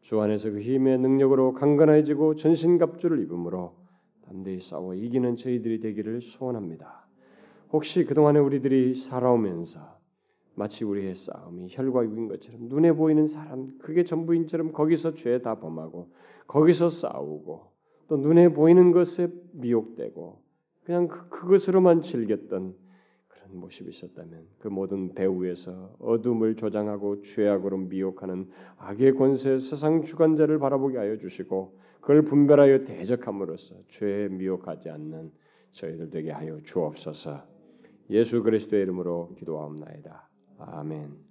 주 안에서 그 힘의 능력으로 강건해지고 전신갑주를 입음으로 담대히 싸워 이기는 저희들이 되기를 소원합니다. 혹시 그동안에 우리들이 살아오면서 마치 우리의 싸움이 혈과 육인 것처럼 눈에 보이는 사람 그게 전부인처럼 거기서 죄 다 범하고 거기서 싸우고 또 눈에 보이는 것에 미혹되고 그냥 그, 그것으로만 즐겼던 그런 모습이 있었다면 그 모든 배후에서 어둠을 조장하고 죄악으로 미혹하는 악의 권세 세상 주관자를 바라보게 하여 주시고 그걸 분별하여 대적함으로써 죄에 미혹하지 않는 저희들 되게 하여 주옵소서. 예수 그리스도의 이름으로 기도하옵나이다. 아멘.